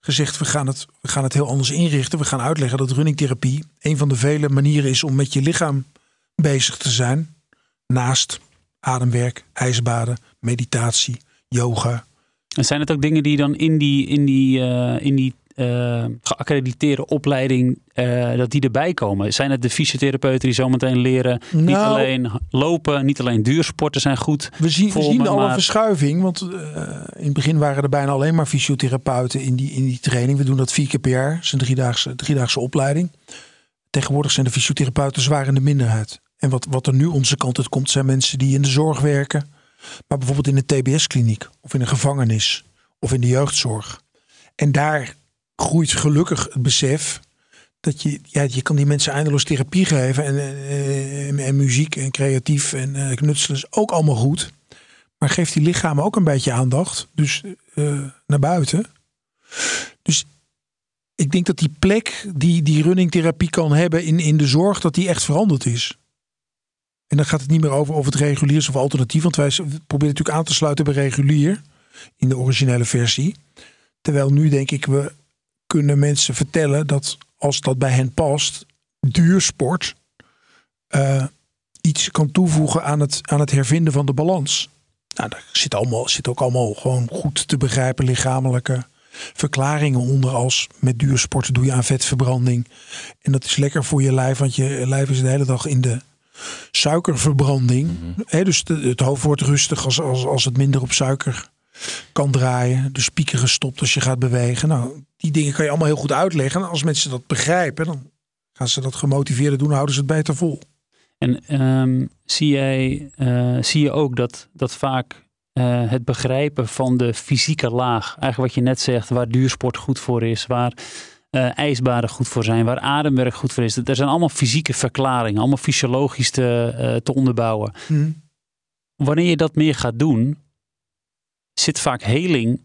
gezegd: we gaan, het, we gaan het heel anders inrichten. We gaan uitleggen dat runningtherapie een van de vele manieren is om met je lichaam bezig te zijn. Naast ademwerk, ijsbaden, meditatie, yoga. En zijn het ook dingen die dan in die, in die, eh, in die eh, geaccrediteerde opleiding, eh, dat die erbij komen? Zijn het de fysiotherapeuten die zometeen leren niet Nou- alleen lopen, niet alleen duursporten zijn goed, We zien, we Voor zien me, al een verschuiving. Want eh, in het begin waren er bijna alleen maar fysiotherapeuten in die, in die training. We doen dat vier keer per jaar. Het is een driedaagse, driedaagse opleiding. Tegenwoordig zijn de fysiotherapeuten zwaar in de minderheid. En wat, wat er nu onze kant uit komt, zijn mensen die in de zorg werken. Maar bijvoorbeeld in een TBS-kliniek. Of in een gevangenis. Of in de jeugdzorg. En daar groeit gelukkig het besef dat je, ja, je kan die mensen eindeloos therapie geven. En, eh, en, muziek en creatief en eh, knutselen is ook allemaal goed. Maar geeft die lichamen ook een beetje aandacht. Dus eh, naar buiten. Dus ik denk dat die plek die die runningtherapie kan hebben in, in de zorg, dat die echt veranderd is. En dan gaat het niet meer over of het regulier is of alternatief. Want wij proberen natuurlijk aan te sluiten bij regulier. In de originele versie. Terwijl nu denk ik, we kunnen mensen vertellen dat als dat bij hen past, duursport eh, iets kan toevoegen aan het, aan het hervinden van de balans. Nou, daar zit, allemaal, zit ook allemaal gewoon goed te begrijpen lichamelijke verklaringen onder als met duursport doe je aan vetverbranding. En dat is lekker voor je lijf, want je lijf is de hele dag in de suikerverbranding. Hè, dus de- het hoofd wordt rustig als, als, als het minder op suiker kan draaien. Dus piekeren stopt als je gaat bewegen. Nou, die dingen kan je allemaal heel goed uitleggen. En als mensen dat begrijpen, dan gaan ze dat gemotiveerd doen, houden ze het beter vol. En ehm, zie, jij, eh, zie je ook dat, dat vaak eh, het begrijpen van de fysieke laag, eigenlijk wat je net zegt, waar duursport goed voor is, waar ijsbaden goed voor zijn, waar ademwerk goed voor is. Er zijn allemaal fysieke verklaringen, allemaal fysiologisch te, te onderbouwen. Hm. Wanneer je dat meer gaat doen, zit vaak heling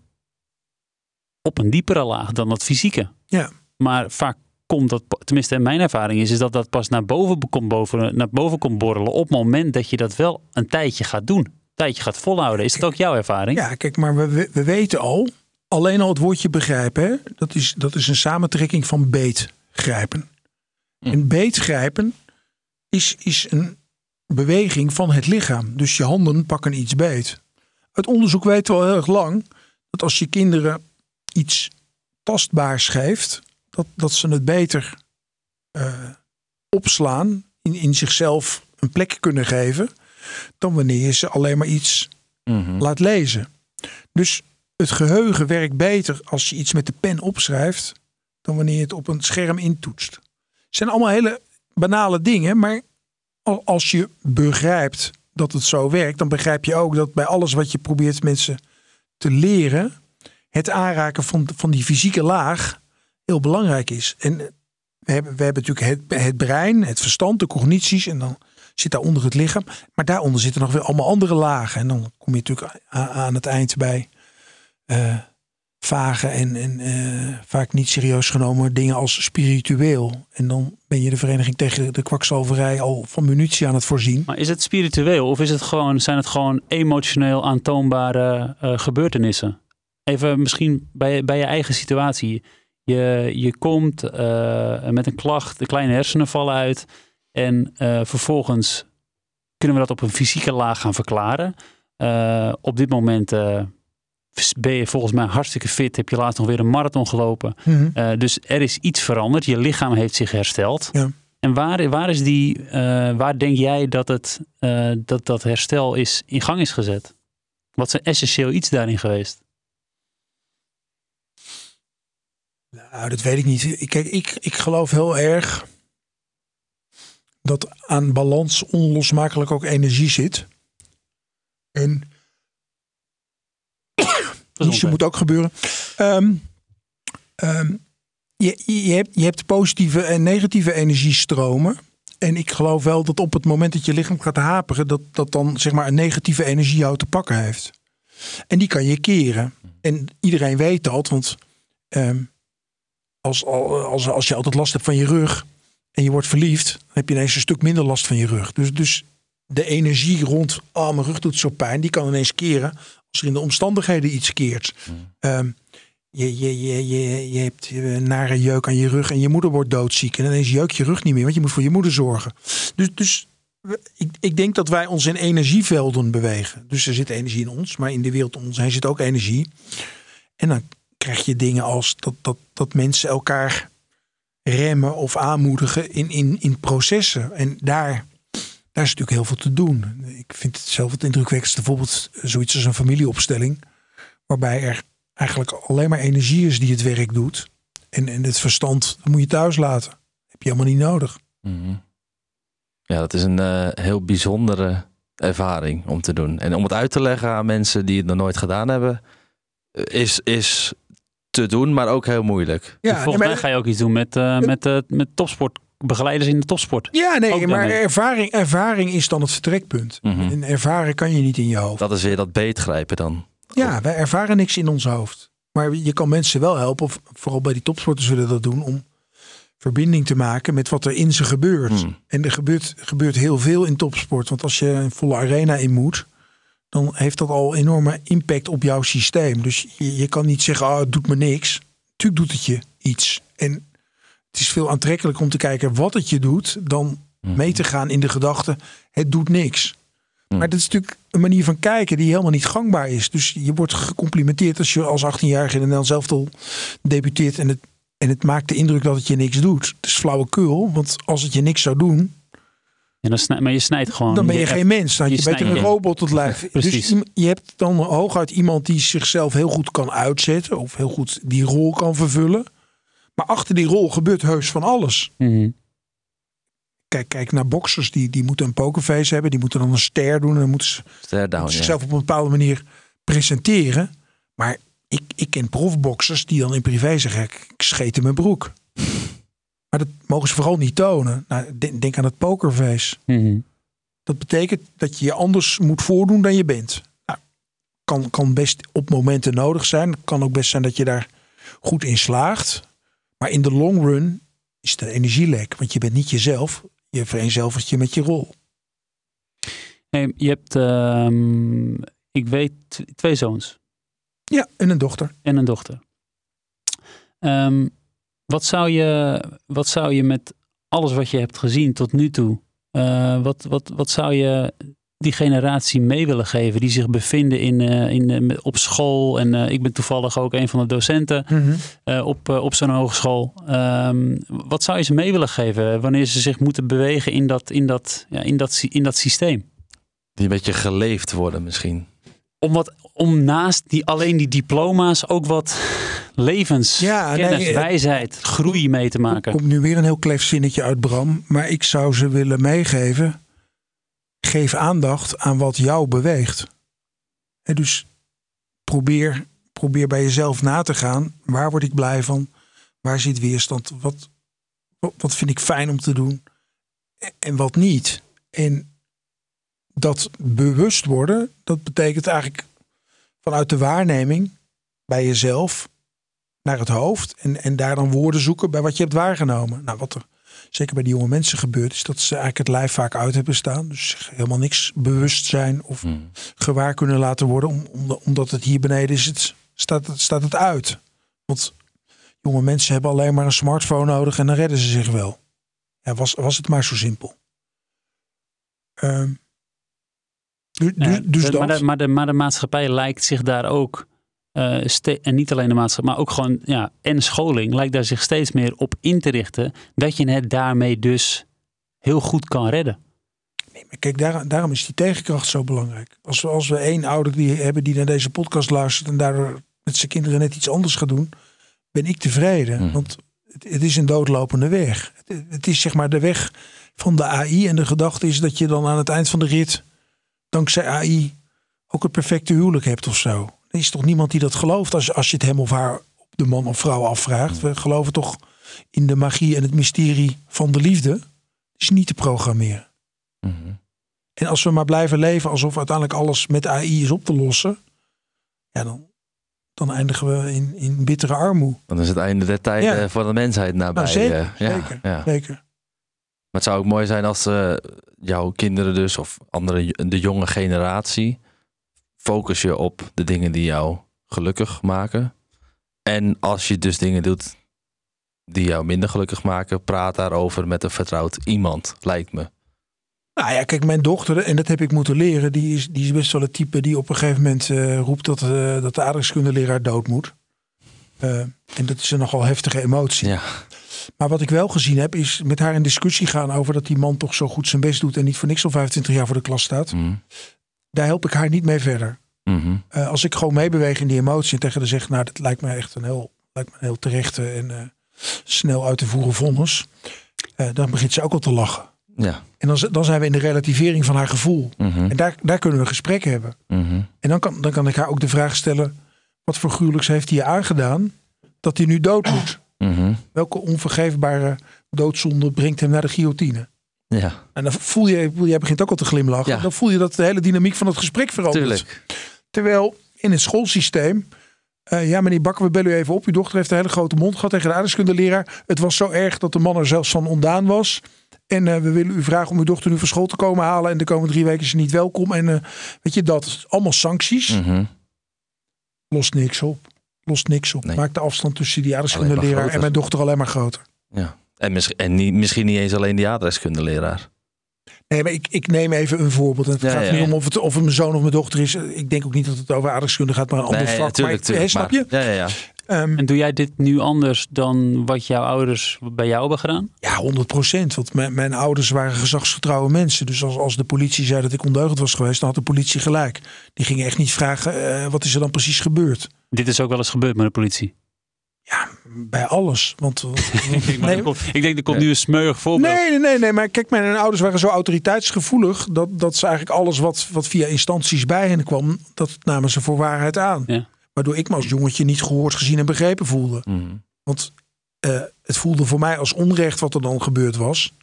op een diepere laag dan dat fysieke. Ja. Maar vaak komt dat, tenminste in mijn ervaring is, is dat dat pas naar boven, komt boven, naar boven komt borrelen op het moment dat je dat wel een tijdje gaat doen. Een tijdje gaat volhouden. Is dat ook jouw ervaring? Ja, kijk, maar we- we, we weten al, alleen al het woordje begrijpen, hè, dat, is, dat is een samentrekking van beetgrijpen. Hm. En beetgrijpen is, is een beweging van het lichaam. Dus je handen pakken iets beet. Uit onderzoek weten we al heel erg lang dat als je kinderen iets tastbaars geeft, dat, dat ze het beter eh, opslaan, in, in zichzelf een plek kunnen geven, dan wanneer je ze alleen maar iets Mhm. laat lezen. Dus het geheugen werkt beter als je iets met de pen opschrijft dan wanneer je het op een scherm intoetst. Het zijn allemaal hele banale dingen, maar al- als je begrijpt dat het zo werkt, dan begrijp je ook dat bij alles wat je probeert mensen te leren, het aanraken van, van die fysieke laag heel belangrijk is. En we hebben, we hebben natuurlijk het, het brein, het verstand, de cognities en dan zit daaronder het lichaam. Maar daaronder zitten nog weer allemaal andere lagen. En dan kom je natuurlijk aan het eind bij eh, vage en, en eh, vaak niet serieus genomen dingen als spiritueel. En dan ben je de vereniging tegen de kwakzalverij al van munitie aan het voorzien. Maar is het spiritueel of is het gewoon, zijn het gewoon emotioneel aantoonbare eh, gebeurtenissen? Even misschien bij, bij je eigen situatie. Je, je komt eh, met een klacht, de kleine hersenen vallen uit. En eh, vervolgens kunnen we dat op een fysieke laag gaan verklaren. Op dit moment ben je volgens mij hartstikke fit. Heb je laatst nog weer een marathon gelopen. Mhm. Eh, dus er is iets veranderd. Je lichaam heeft zich hersteld. Ja. En waar, waar, is die, eh, waar denk jij dat, het, eh, dat dat herstel is, in gang is gezet? Wat is een essentieel iets daarin geweest? Nou, dat weet ik niet. Ik- Kijk, ik, ik geloof heel erg dat aan balans onlosmakelijk ook energie zit. En Niezen moet ook gebeuren. Ehm, ehm, je, je, hebt, je hebt positieve en negatieve energiestromen. En ik geloof wel dat op het moment dat je lichaam gaat haperen, dat, dat dan zeg maar een negatieve energie jou te pakken heeft. En die kan je keren. En iedereen weet dat, want ehm, als, als, als je altijd last hebt van je rug en je wordt verliefd, dan heb je ineens een stuk minder last van je rug. Dus, dus de energie rond, oh mijn rug doet zo pijn, die kan ineens keren als er in de omstandigheden iets keert. Ehm, je, je, je, je, je hebt een nare jeuk aan je rug en je moeder wordt doodziek. En ineens jeuk je rug niet meer, want je moet voor je moeder zorgen. Dus, dus ik, ik denk dat wij ons in energievelden bewegen. Dus er zit energie in ons, maar in de wereld om ons heen zit ook energie. En dan krijg je dingen als dat, dat, dat mensen elkaar remmen of aanmoedigen in, in, in processen. En daar, daar is natuurlijk heel veel te doen. Ik vind het zelf het indrukwekkendste bijvoorbeeld zoiets als een familieopstelling. Waarbij er eigenlijk alleen maar energie is die het werk doet. En, en het verstand dat moet je thuis laten. Heb je helemaal niet nodig. Mhm. Ja, dat is een eh, heel bijzondere ervaring om te doen. En om het uit te leggen aan mensen die het nog nooit gedaan hebben, eh, is, is te doen, maar ook heel moeilijk. Ja, Volgens mij ga je ook iets doen met, eh, met, eh, met topsport, begeleiders in de topsport. Ja, nee, Ook maar ervaring, ervaring is dan het vertrekpunt. Mhm. En ervaren kan je niet in je hoofd. Dat is weer dat beetgrijpen dan. Ja, wij ervaren niks in ons hoofd. Maar je kan mensen wel helpen, of vooral bij die topsporters zullen dat doen, om verbinding te maken met wat er in ze gebeurt. Hmm. En er gebeurt, gebeurt heel veel in topsport. Want als je een volle arena in moet, dan heeft dat al enorme impact op jouw systeem. Dus je, je kan niet zeggen, oh, het doet me niks. Tuurlijk doet het je iets. En het is veel aantrekkelijker om te kijken wat het je doet, dan Mhm. mee te gaan in de gedachte, het doet niks. Hmm. Maar dat is natuurlijk een manier van kijken die helemaal niet gangbaar is. Dus je wordt gecomplimenteerd als je als 18-jarige in een Nederlands elftal debuteert en het, en het maakt de indruk dat het je niks doet. Het is flauwekul, want als het je niks zou doen, En dan snij, maar je snijdt gewoon. dan ben je geen mens. Dan je je beter een robot tot lijf. Precies. Dus je hebt dan hooguit iemand die zichzelf heel goed kan uitzetten of heel goed die rol kan vervullen. Maar achter die rol gebeurt heus van alles. Mhm. Kijk, kijk naar boxers, die, die moeten een pokerface hebben. Die moeten dan een ster doen. En dan moeten ze down, zichzelf op een bepaalde manier presenteren. Maar ik, ik ken profboxers die dan in privé zeggen, ik scheet in mijn broek. Maar dat mogen ze vooral niet tonen. Nou, denk, denk aan het pokerface. Mhm. Dat betekent dat je je anders moet voordoen dan je bent. Nou, kan, kan best op momenten nodig zijn. Het kan ook best zijn dat je daar goed in slaagt. Maar in de long run is het een energielek. Want je bent niet jezelf. Je vereenzelvigt je met je rol. Hey, je hebt, ehm, ik weet, twee zoons Ja, en een dochter. en een dochter. Ehm, wat, zou je, wat zou je met alles wat je hebt gezien tot nu toe, eh, wat, wat, wat zou je die generatie mee willen geven die zich bevinden in, eh, in, eh, op school? En eh, ik ben toevallig ook een van de docenten eh, op, op zo'n hogeschool. Ehm, wat zou je ze mee willen geven wanneer ze zich moeten bewegen in dat, in dat, ja, in dat, in dat systeem? Die een beetje geleefd worden misschien. Om, wat, om naast die, alleen die diploma's ook wat levens, Ja, kennis, nee, wijsheid, groei mee te maken. komt nu weer een heel kleef zinnetje uit Bram. Maar ik zou ze willen meegeven. Geef aandacht aan wat jou beweegt. Hè, dus probeer, probeer bij jezelf na te gaan. Waar word ik blij van? Waar zit weerstand? Wat, wat, wat vind ik fijn om te doen? En- En wat niet? En dat bewust worden, dat betekent eigenlijk vanuit de waarneming bij jezelf naar het hoofd. En, en daar dan woorden zoeken bij wat je hebt waargenomen. Nou, wat er zeker bij die jonge mensen gebeurt, is dat ze eigenlijk het lijf vaak uit hebben staan. Dus zich helemaal niks bewust zijn of Mm. gewaar kunnen laten worden. Om, om- omdat het hier beneden is, het, staat, het, staat het uit. Want jonge mensen hebben alleen maar een smartphone nodig en dan redden ze zich wel. Ja, was, was het maar zo simpel. Ehm, dus dus dat. maar, de, maar, de, maar de maatschappij lijkt zich daar ook, eh, ste- en niet alleen de maatschappij, maar ook gewoon, ja, en scholing lijkt daar zich steeds meer op in te richten. Dat je het daarmee dus heel goed kan redden. Nee, maar kijk, daar, daarom is die tegenkracht zo belangrijk. Als we, als we één ouder die hebben die naar deze podcast luistert en daardoor met zijn kinderen net iets anders gaat doen, ben ik tevreden. Mhm. Want het, het is een doodlopende weg. Het, het is zeg maar de weg van de AI. En de gedachte is dat je dan aan het eind van de rit, dankzij AI, ook het perfecte huwelijk hebt of zo. Er is toch niemand die dat gelooft als, als je het hem of haar op de man of vrouw afvraagt. We geloven toch in de magie en het mysterie van de liefde. Is niet te programmeren. Mhm. En als we maar blijven leven alsof uiteindelijk alles met AI is op te lossen, ja, dan, dan eindigen we in, in bittere armoede. Dan is het einde der tijden Ja. voor de mensheid nabij. Nou, zeker, eh, ja, zeker. ja. Zeker. Maar het zou ook mooi zijn als eh, jouw kinderen dus, of andere, de jonge generatie, focus je op de dingen die jou gelukkig maken. En als je dus dingen doet die jou minder gelukkig maken, praat daarover met een vertrouwd iemand, lijkt me. Nou ja, kijk, mijn dochter, en dat heb ik moeten leren, die is, die is best wel het type die op een gegeven moment eh, roept dat, eh, dat de aardrijkskundeleraar dood moet. Eh, en dat is een nogal heftige emotie. Ja. Maar wat ik wel gezien heb, is met haar in discussie gaan over dat die man toch zo goed zijn best doet en niet voor niks al 25 jaar voor de klas staat. Mhm. Daar help ik haar niet mee verder. Mhm. Eh, als ik gewoon meebeweeg in die emotie en tegen haar zeg, nou, dat lijkt me echt een heel, lijkt me een heel terechte en eh, snel uit te voeren vonnis. eh, dan begint ze ook al te lachen. Ja. En dan, dan zijn we in de relativering van haar gevoel. Mhm. En daar, daar kunnen we gesprek hebben. Mhm. En dan kan, dan kan ik haar ook de vraag stellen, wat voor gruwelijks heeft hij je aangedaan dat hij nu dood moet? Welke onvergeefbare doodzonde brengt hem naar de guillotine? Ja, En dan voel je, jij begint ook al te glimlachen. Ja. Dan voel je dat de hele dynamiek van het gesprek verandert. tuurlijk. Terwijl in het schoolsysteem. eh, ja, meneer Bakker, we bellen u even op. Uw dochter heeft een hele grote mond gehad tegen de aardrijkskundeleraar. Het was zo erg dat de man er zelfs van ontdaan was. En eh, we willen u vragen om uw dochter nu van school te komen halen. En de komende drie weken is ze niet welkom. En eh, weet je, dat allemaal sancties. Mhm. Lost niks op. Lost niks op. Nee. Maakt de afstand tussen die aardrijkskundeleraar en mijn dochter alleen maar groter. Ja. En, mis- en niet, misschien niet eens alleen die aardrijkskundeleraar. Nee, maar ik, ik neem even een voorbeeld. En het Ja, gaat ja, niet ja. om of het, of het mijn zoon of mijn dochter is. Ik denk ook niet dat het over aardrijkskunde gaat, maar een ander Nee, vak. tuurlijk, maar, tuurlijk, hè, snap maar- je? Ja, ja, ja. Ehm, En doe jij dit nu anders dan wat jouw ouders bij jou hebben gedaan? Ja, 100 procent. Want mijn, mijn ouders waren gezagsgetrouwe mensen. Dus als, als de politie zei dat ik ondeugend was geweest, dan had de politie gelijk. Die gingen echt niet vragen, eh, wat is er dan precies gebeurd? Dit is ook wel eens gebeurd met de politie. Ja, bij alles. Want, want- Ik, maar nee, er komt- ik denk, er komt nu een smeuig voorbeeld. nee, nee, nee, nee. Maar kijk, mijn ouders waren zo autoriteitsgevoelig... dat, dat ze eigenlijk alles wat, wat via instanties bij hen kwam... dat namen ze voor waarheid aan. Ja. Waardoor ik me als jongetje niet gehoord, gezien en begrepen voelde. Mhm. Want eh, het voelde voor mij als onrecht wat er dan gebeurd was.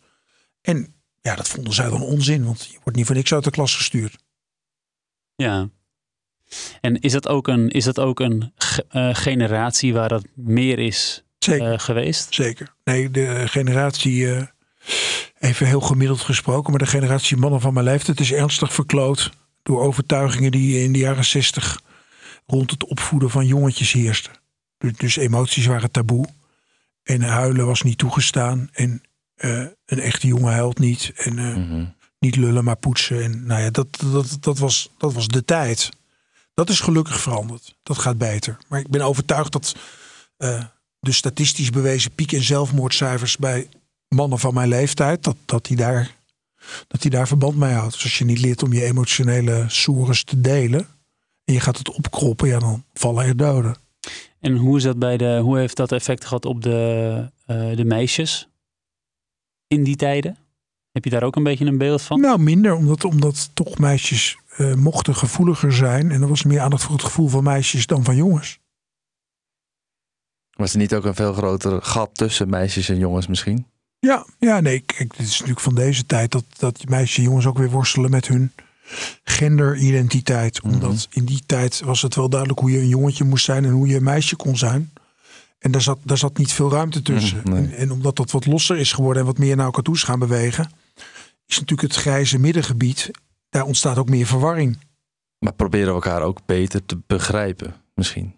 En ja, dat vonden zij dan onzin. Want je wordt niet voor niks uit de klas gestuurd. Ja. En is dat ook een, is dat ook een ge- eh, generatie waar dat meer is Zeker. eh, geweest? Zeker. Nee, de generatie, eh, even heel gemiddeld gesproken, maar de generatie mannen van mijn leeftijd is ernstig verkloot door overtuigingen die in de jaren zestig rond het opvoeden van jongetjes heersten. Dus, dus emoties waren taboe en huilen was niet toegestaan en eh, een echte jongen huilt niet en eh, Mhm. niet lullen maar poetsen. En nou ja, dat, dat, dat, was, dat was de tijd. Dat is gelukkig veranderd. Dat gaat beter. Maar ik ben overtuigd dat eh, de statistisch bewezen piek in zelfmoordcijfers bij mannen van mijn leeftijd, dat, dat, die daar, dat die daar verband mee houdt. Dus als je niet leert om je emotionele sores te delen en je gaat het opkroppen, ja, dan vallen er doden. En hoe, is dat bij de, hoe heeft dat effect gehad op de, eh, de meisjes in die tijden? Heb je daar ook een beetje een beeld van? Nou, minder, omdat, omdat toch meisjes eh, mochten gevoeliger zijn. En er was meer aandacht voor het gevoel van meisjes dan van jongens. Was er niet ook een veel groter gat tussen meisjes en jongens misschien? Ja, ja, nee, kijk, dit is natuurlijk van deze tijd dat, dat meisjes en jongens ook weer worstelen met hun genderidentiteit. Omdat in die tijd was het wel duidelijk hoe je een jongetje moest zijn en hoe je een meisje kon zijn. En daar zat, daar zat niet veel ruimte tussen. Mhm, nee. en, en omdat dat wat losser is geworden en wat meer naar elkaar toe is gaan bewegen, is natuurlijk het grijze middengebied, daar ontstaat ook meer verwarring. Maar proberen we elkaar ook beter te begrijpen misschien?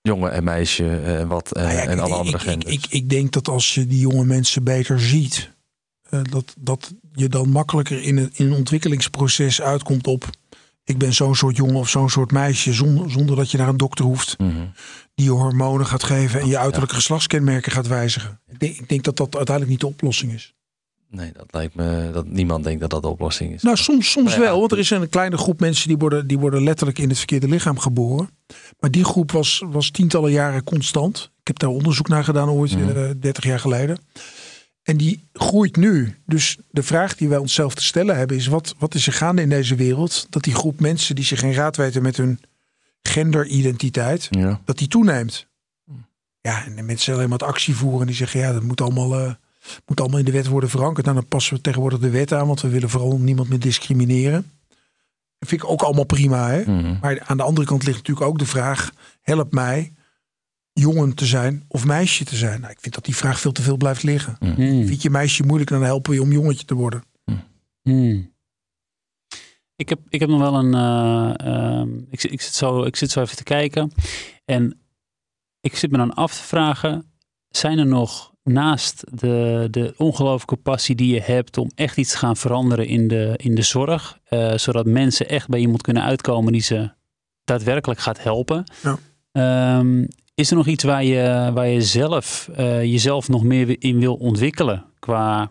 Jongen en meisje eh, en wat eh, Nou ja, en ik- alle ik- andere ik, genders. Ik, ik denk dat als je die jonge mensen beter ziet, eh, dat, dat je dan makkelijker in een, in een ontwikkelingsproces uitkomt op. Ik ben zo'n soort jongen of zo'n soort meisje, zonder, zonder dat je naar een dokter hoeft Mhm. die je hormonen gaat geven en je uiterlijke geslachtskenmerken gaat wijzigen. Ik denk, ik denk dat dat uiteindelijk niet de oplossing is. Nee, dat lijkt me dat niemand denkt dat dat de oplossing is. Nou, soms, soms Nou ja. wel, want er is een kleine groep mensen die worden, die worden letterlijk in het verkeerde lichaam geboren. Maar die groep was, was tientallen jaren constant. Ik heb daar onderzoek naar gedaan ooit, Mhm. eh, 30 jaar geleden. En die groeit nu. Dus de vraag die wij onszelf te stellen hebben is: wat, wat is er gaande in deze wereld? Dat die groep mensen die zich geen raad weten met hun genderidentiteit, ja. dat die toeneemt. Ja, en de mensen alleen maar actie voeren. Die zeggen, ja, dat moet allemaal, eh, moet allemaal in de wet worden verankerd. Nou, dan passen we tegenwoordig de wet aan. Want we willen vooral niemand meer discrimineren. Dat vind ik ook allemaal prima. Hè? Mhm. Maar aan de andere kant ligt natuurlijk ook de vraag... help mij jongen te zijn of meisje te zijn? Nou, ik vind dat die vraag veel te veel blijft liggen. Hmm. Vind je meisje moeilijk, dan helpen we je om jongetje te worden. Hmm. Ik, heb, ik heb nog wel een. eh, ehm, ik, zit- ik, zit zo, ik zit zo even te kijken. En ik zit me dan af te vragen: zijn er nog naast de, de ongelooflijke passie die je hebt om echt iets te gaan veranderen in de, in de zorg, eh, zodat mensen echt bij iemand kunnen uitkomen die ze daadwerkelijk gaat helpen? Ja. Ehm, is er nog iets waar je, waar je zelf eh, jezelf nog meer in wil ontwikkelen qua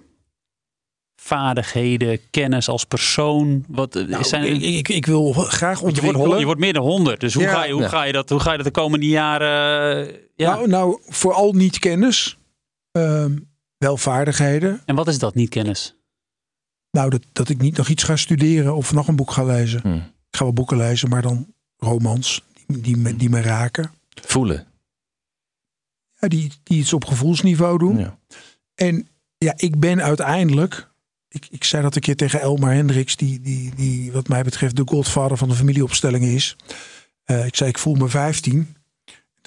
vaardigheden, kennis als persoon? Wat, eh, Nou, zijn, ik, ik, ik wil graag want je, wordt, ontwikkelen. je wordt meer dan honderd. Dus hoe, Ja. ga je, hoe, Ja. ga je dat, hoe ga je dat de komende jaren... eh, ja. nou, nou, vooral niet kennis. Ehm, wel vaardigheden. en wat is dat, niet kennis? Nou, dat, dat ik niet nog iets ga studeren of nog een boek ga lezen. Mhm. Ik ga wel boeken lezen, maar dan romans die, die, me, die me raken. Voelen. Ja, die, die iets op gevoelsniveau doen. Ja. En ja, ik ben uiteindelijk... Ik, ik zei dat een keer tegen Elmar Hendricks, die, die, die wat mij betreft de godvader van de familieopstellingen is. Eh, ik zei, ik voel me 15.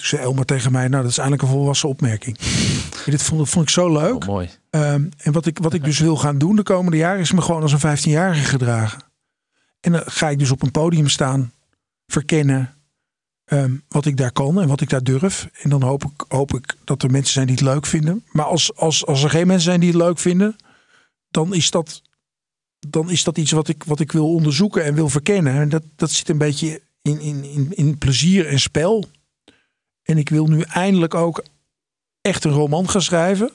Toen zei tegen mij, nou dat is eigenlijk een volwassen opmerking. Dit vond, vond ik zo leuk. Oh, mooi. Ehm, en wat ik, wat ik dus wil gaan doen de komende jaren is me gewoon als een 15-jarige gedragen. En dan ga ik dus op een podium staan, verkennen ehm, wat ik daar kan en wat ik daar durf. En dan hoop ik, hoop ik dat er mensen zijn die het leuk vinden. Maar als, als, als er geen mensen zijn die het leuk vinden, dan is dat, dan is dat iets wat ik, wat ik wil onderzoeken en wil verkennen. En dat, dat zit een beetje in, in, in, in plezier en spel. En ik wil nu eindelijk ook echt een roman gaan schrijven.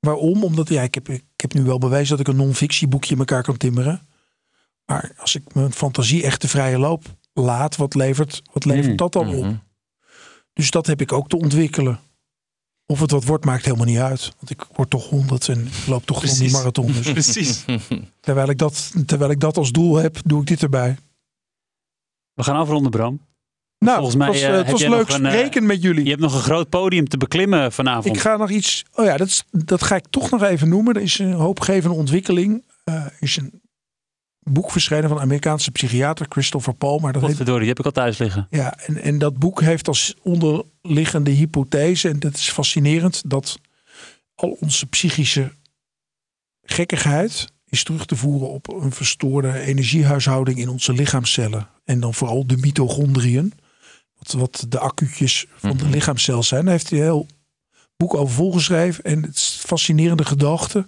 Waarom? Omdat ja, ik, heb, ik heb nu wel bewezen dat ik een non-fictieboekje in elkaar kan timmeren. Maar als ik mijn fantasie echt de vrije loop laat, wat levert, wat levert Mm, dat dan op? Mhm. Dus dat heb ik ook te ontwikkelen. Of het wat wordt, maakt helemaal niet uit. Want ik word toch honderd en ik loop toch gewoon die marathon. Dus Precies. terwijl, ik dat, terwijl ik dat als doel heb, doe ik dit erbij. We gaan afronden, Bram. Nou, Volgens mij, het was, eh, eh, het was leuk een, eh, spreken met jullie. Je hebt nog een groot podium te beklimmen vanavond. Ik ga nog iets. Oh ja, dat, is, dat ga ik toch nog even noemen. Er is een hoopgevende ontwikkeling. Er is een boek verschenen van Amerikaanse psychiater Christopher Palmer. Dat heet, die heb ik al thuis liggen. ja, en, en dat boek heeft als onderliggende hypothese, en dat is fascinerend, dat al onze psychische gekkigheid is terug te voeren op een verstoorde energiehuishouding in onze lichaamcellen. En dan vooral de mitochondriën, wat, wat de accu'tjes van de Mhm. lichaamscel zijn. Daar heeft hij een heel boek over volgeschreven. En het is een fascinerende gedachte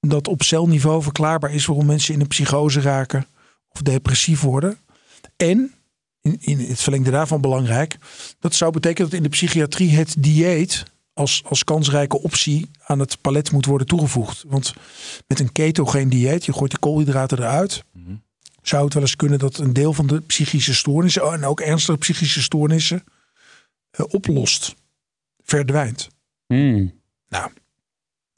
dat op celniveau verklaarbaar is waarom mensen in een psychose raken of depressief worden. En, in, in het verlengde daarvan belangrijk, dat zou betekenen dat in de psychiatrie het dieet als, als kansrijke optie aan het palet moet worden toegevoegd. Want met een ketogeen dieet, je gooit de koolhydraten eruit, Mhm. Zou het wel eens kunnen dat een deel van de psychische stoornissen, en ook ernstige psychische stoornissen, eh, oplost, verdwijnt. Hmm.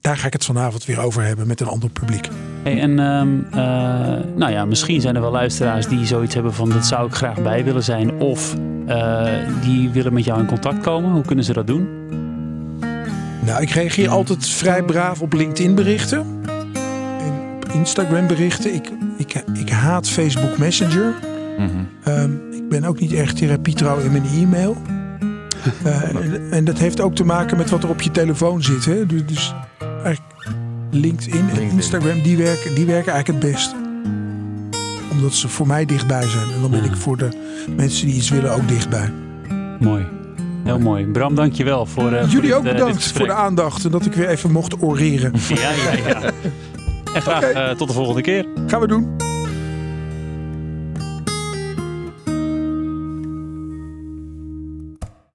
Daar ga ik het vanavond weer over hebben met een ander publiek. Hey, en ehm, eh, nou ja, misschien zijn er wel luisteraars die zoiets hebben van dat zou ik graag bij willen zijn. Of eh, die willen met jou in contact komen. Hoe kunnen ze dat doen? Nou, ik reageer altijd vrij braaf op LinkedIn berichten. Op Instagram berichten. Ik, ik, ik haat Facebook Messenger. Mhm. Ehm, ik ben ook niet erg therapietrouw in mijn e-mail. Eh, en, en dat heeft ook te maken met wat er op je telefoon zit. Hè? Dus, dus eigenlijk LinkedIn en. Instagram, die werken, die werken eigenlijk het best. Omdat ze voor mij dichtbij zijn. En dan ben Ja. ik voor de mensen die iets willen ook dichtbij. Mooi. Heel mooi. Bram, dankjewel voor, eh, voor Jullie dit, ook eh, dit bedankt voor de aandacht. En dat ik weer even mocht oreren. Ja, ja, ja. En graag eh, tot de volgende keer. Gaan we doen.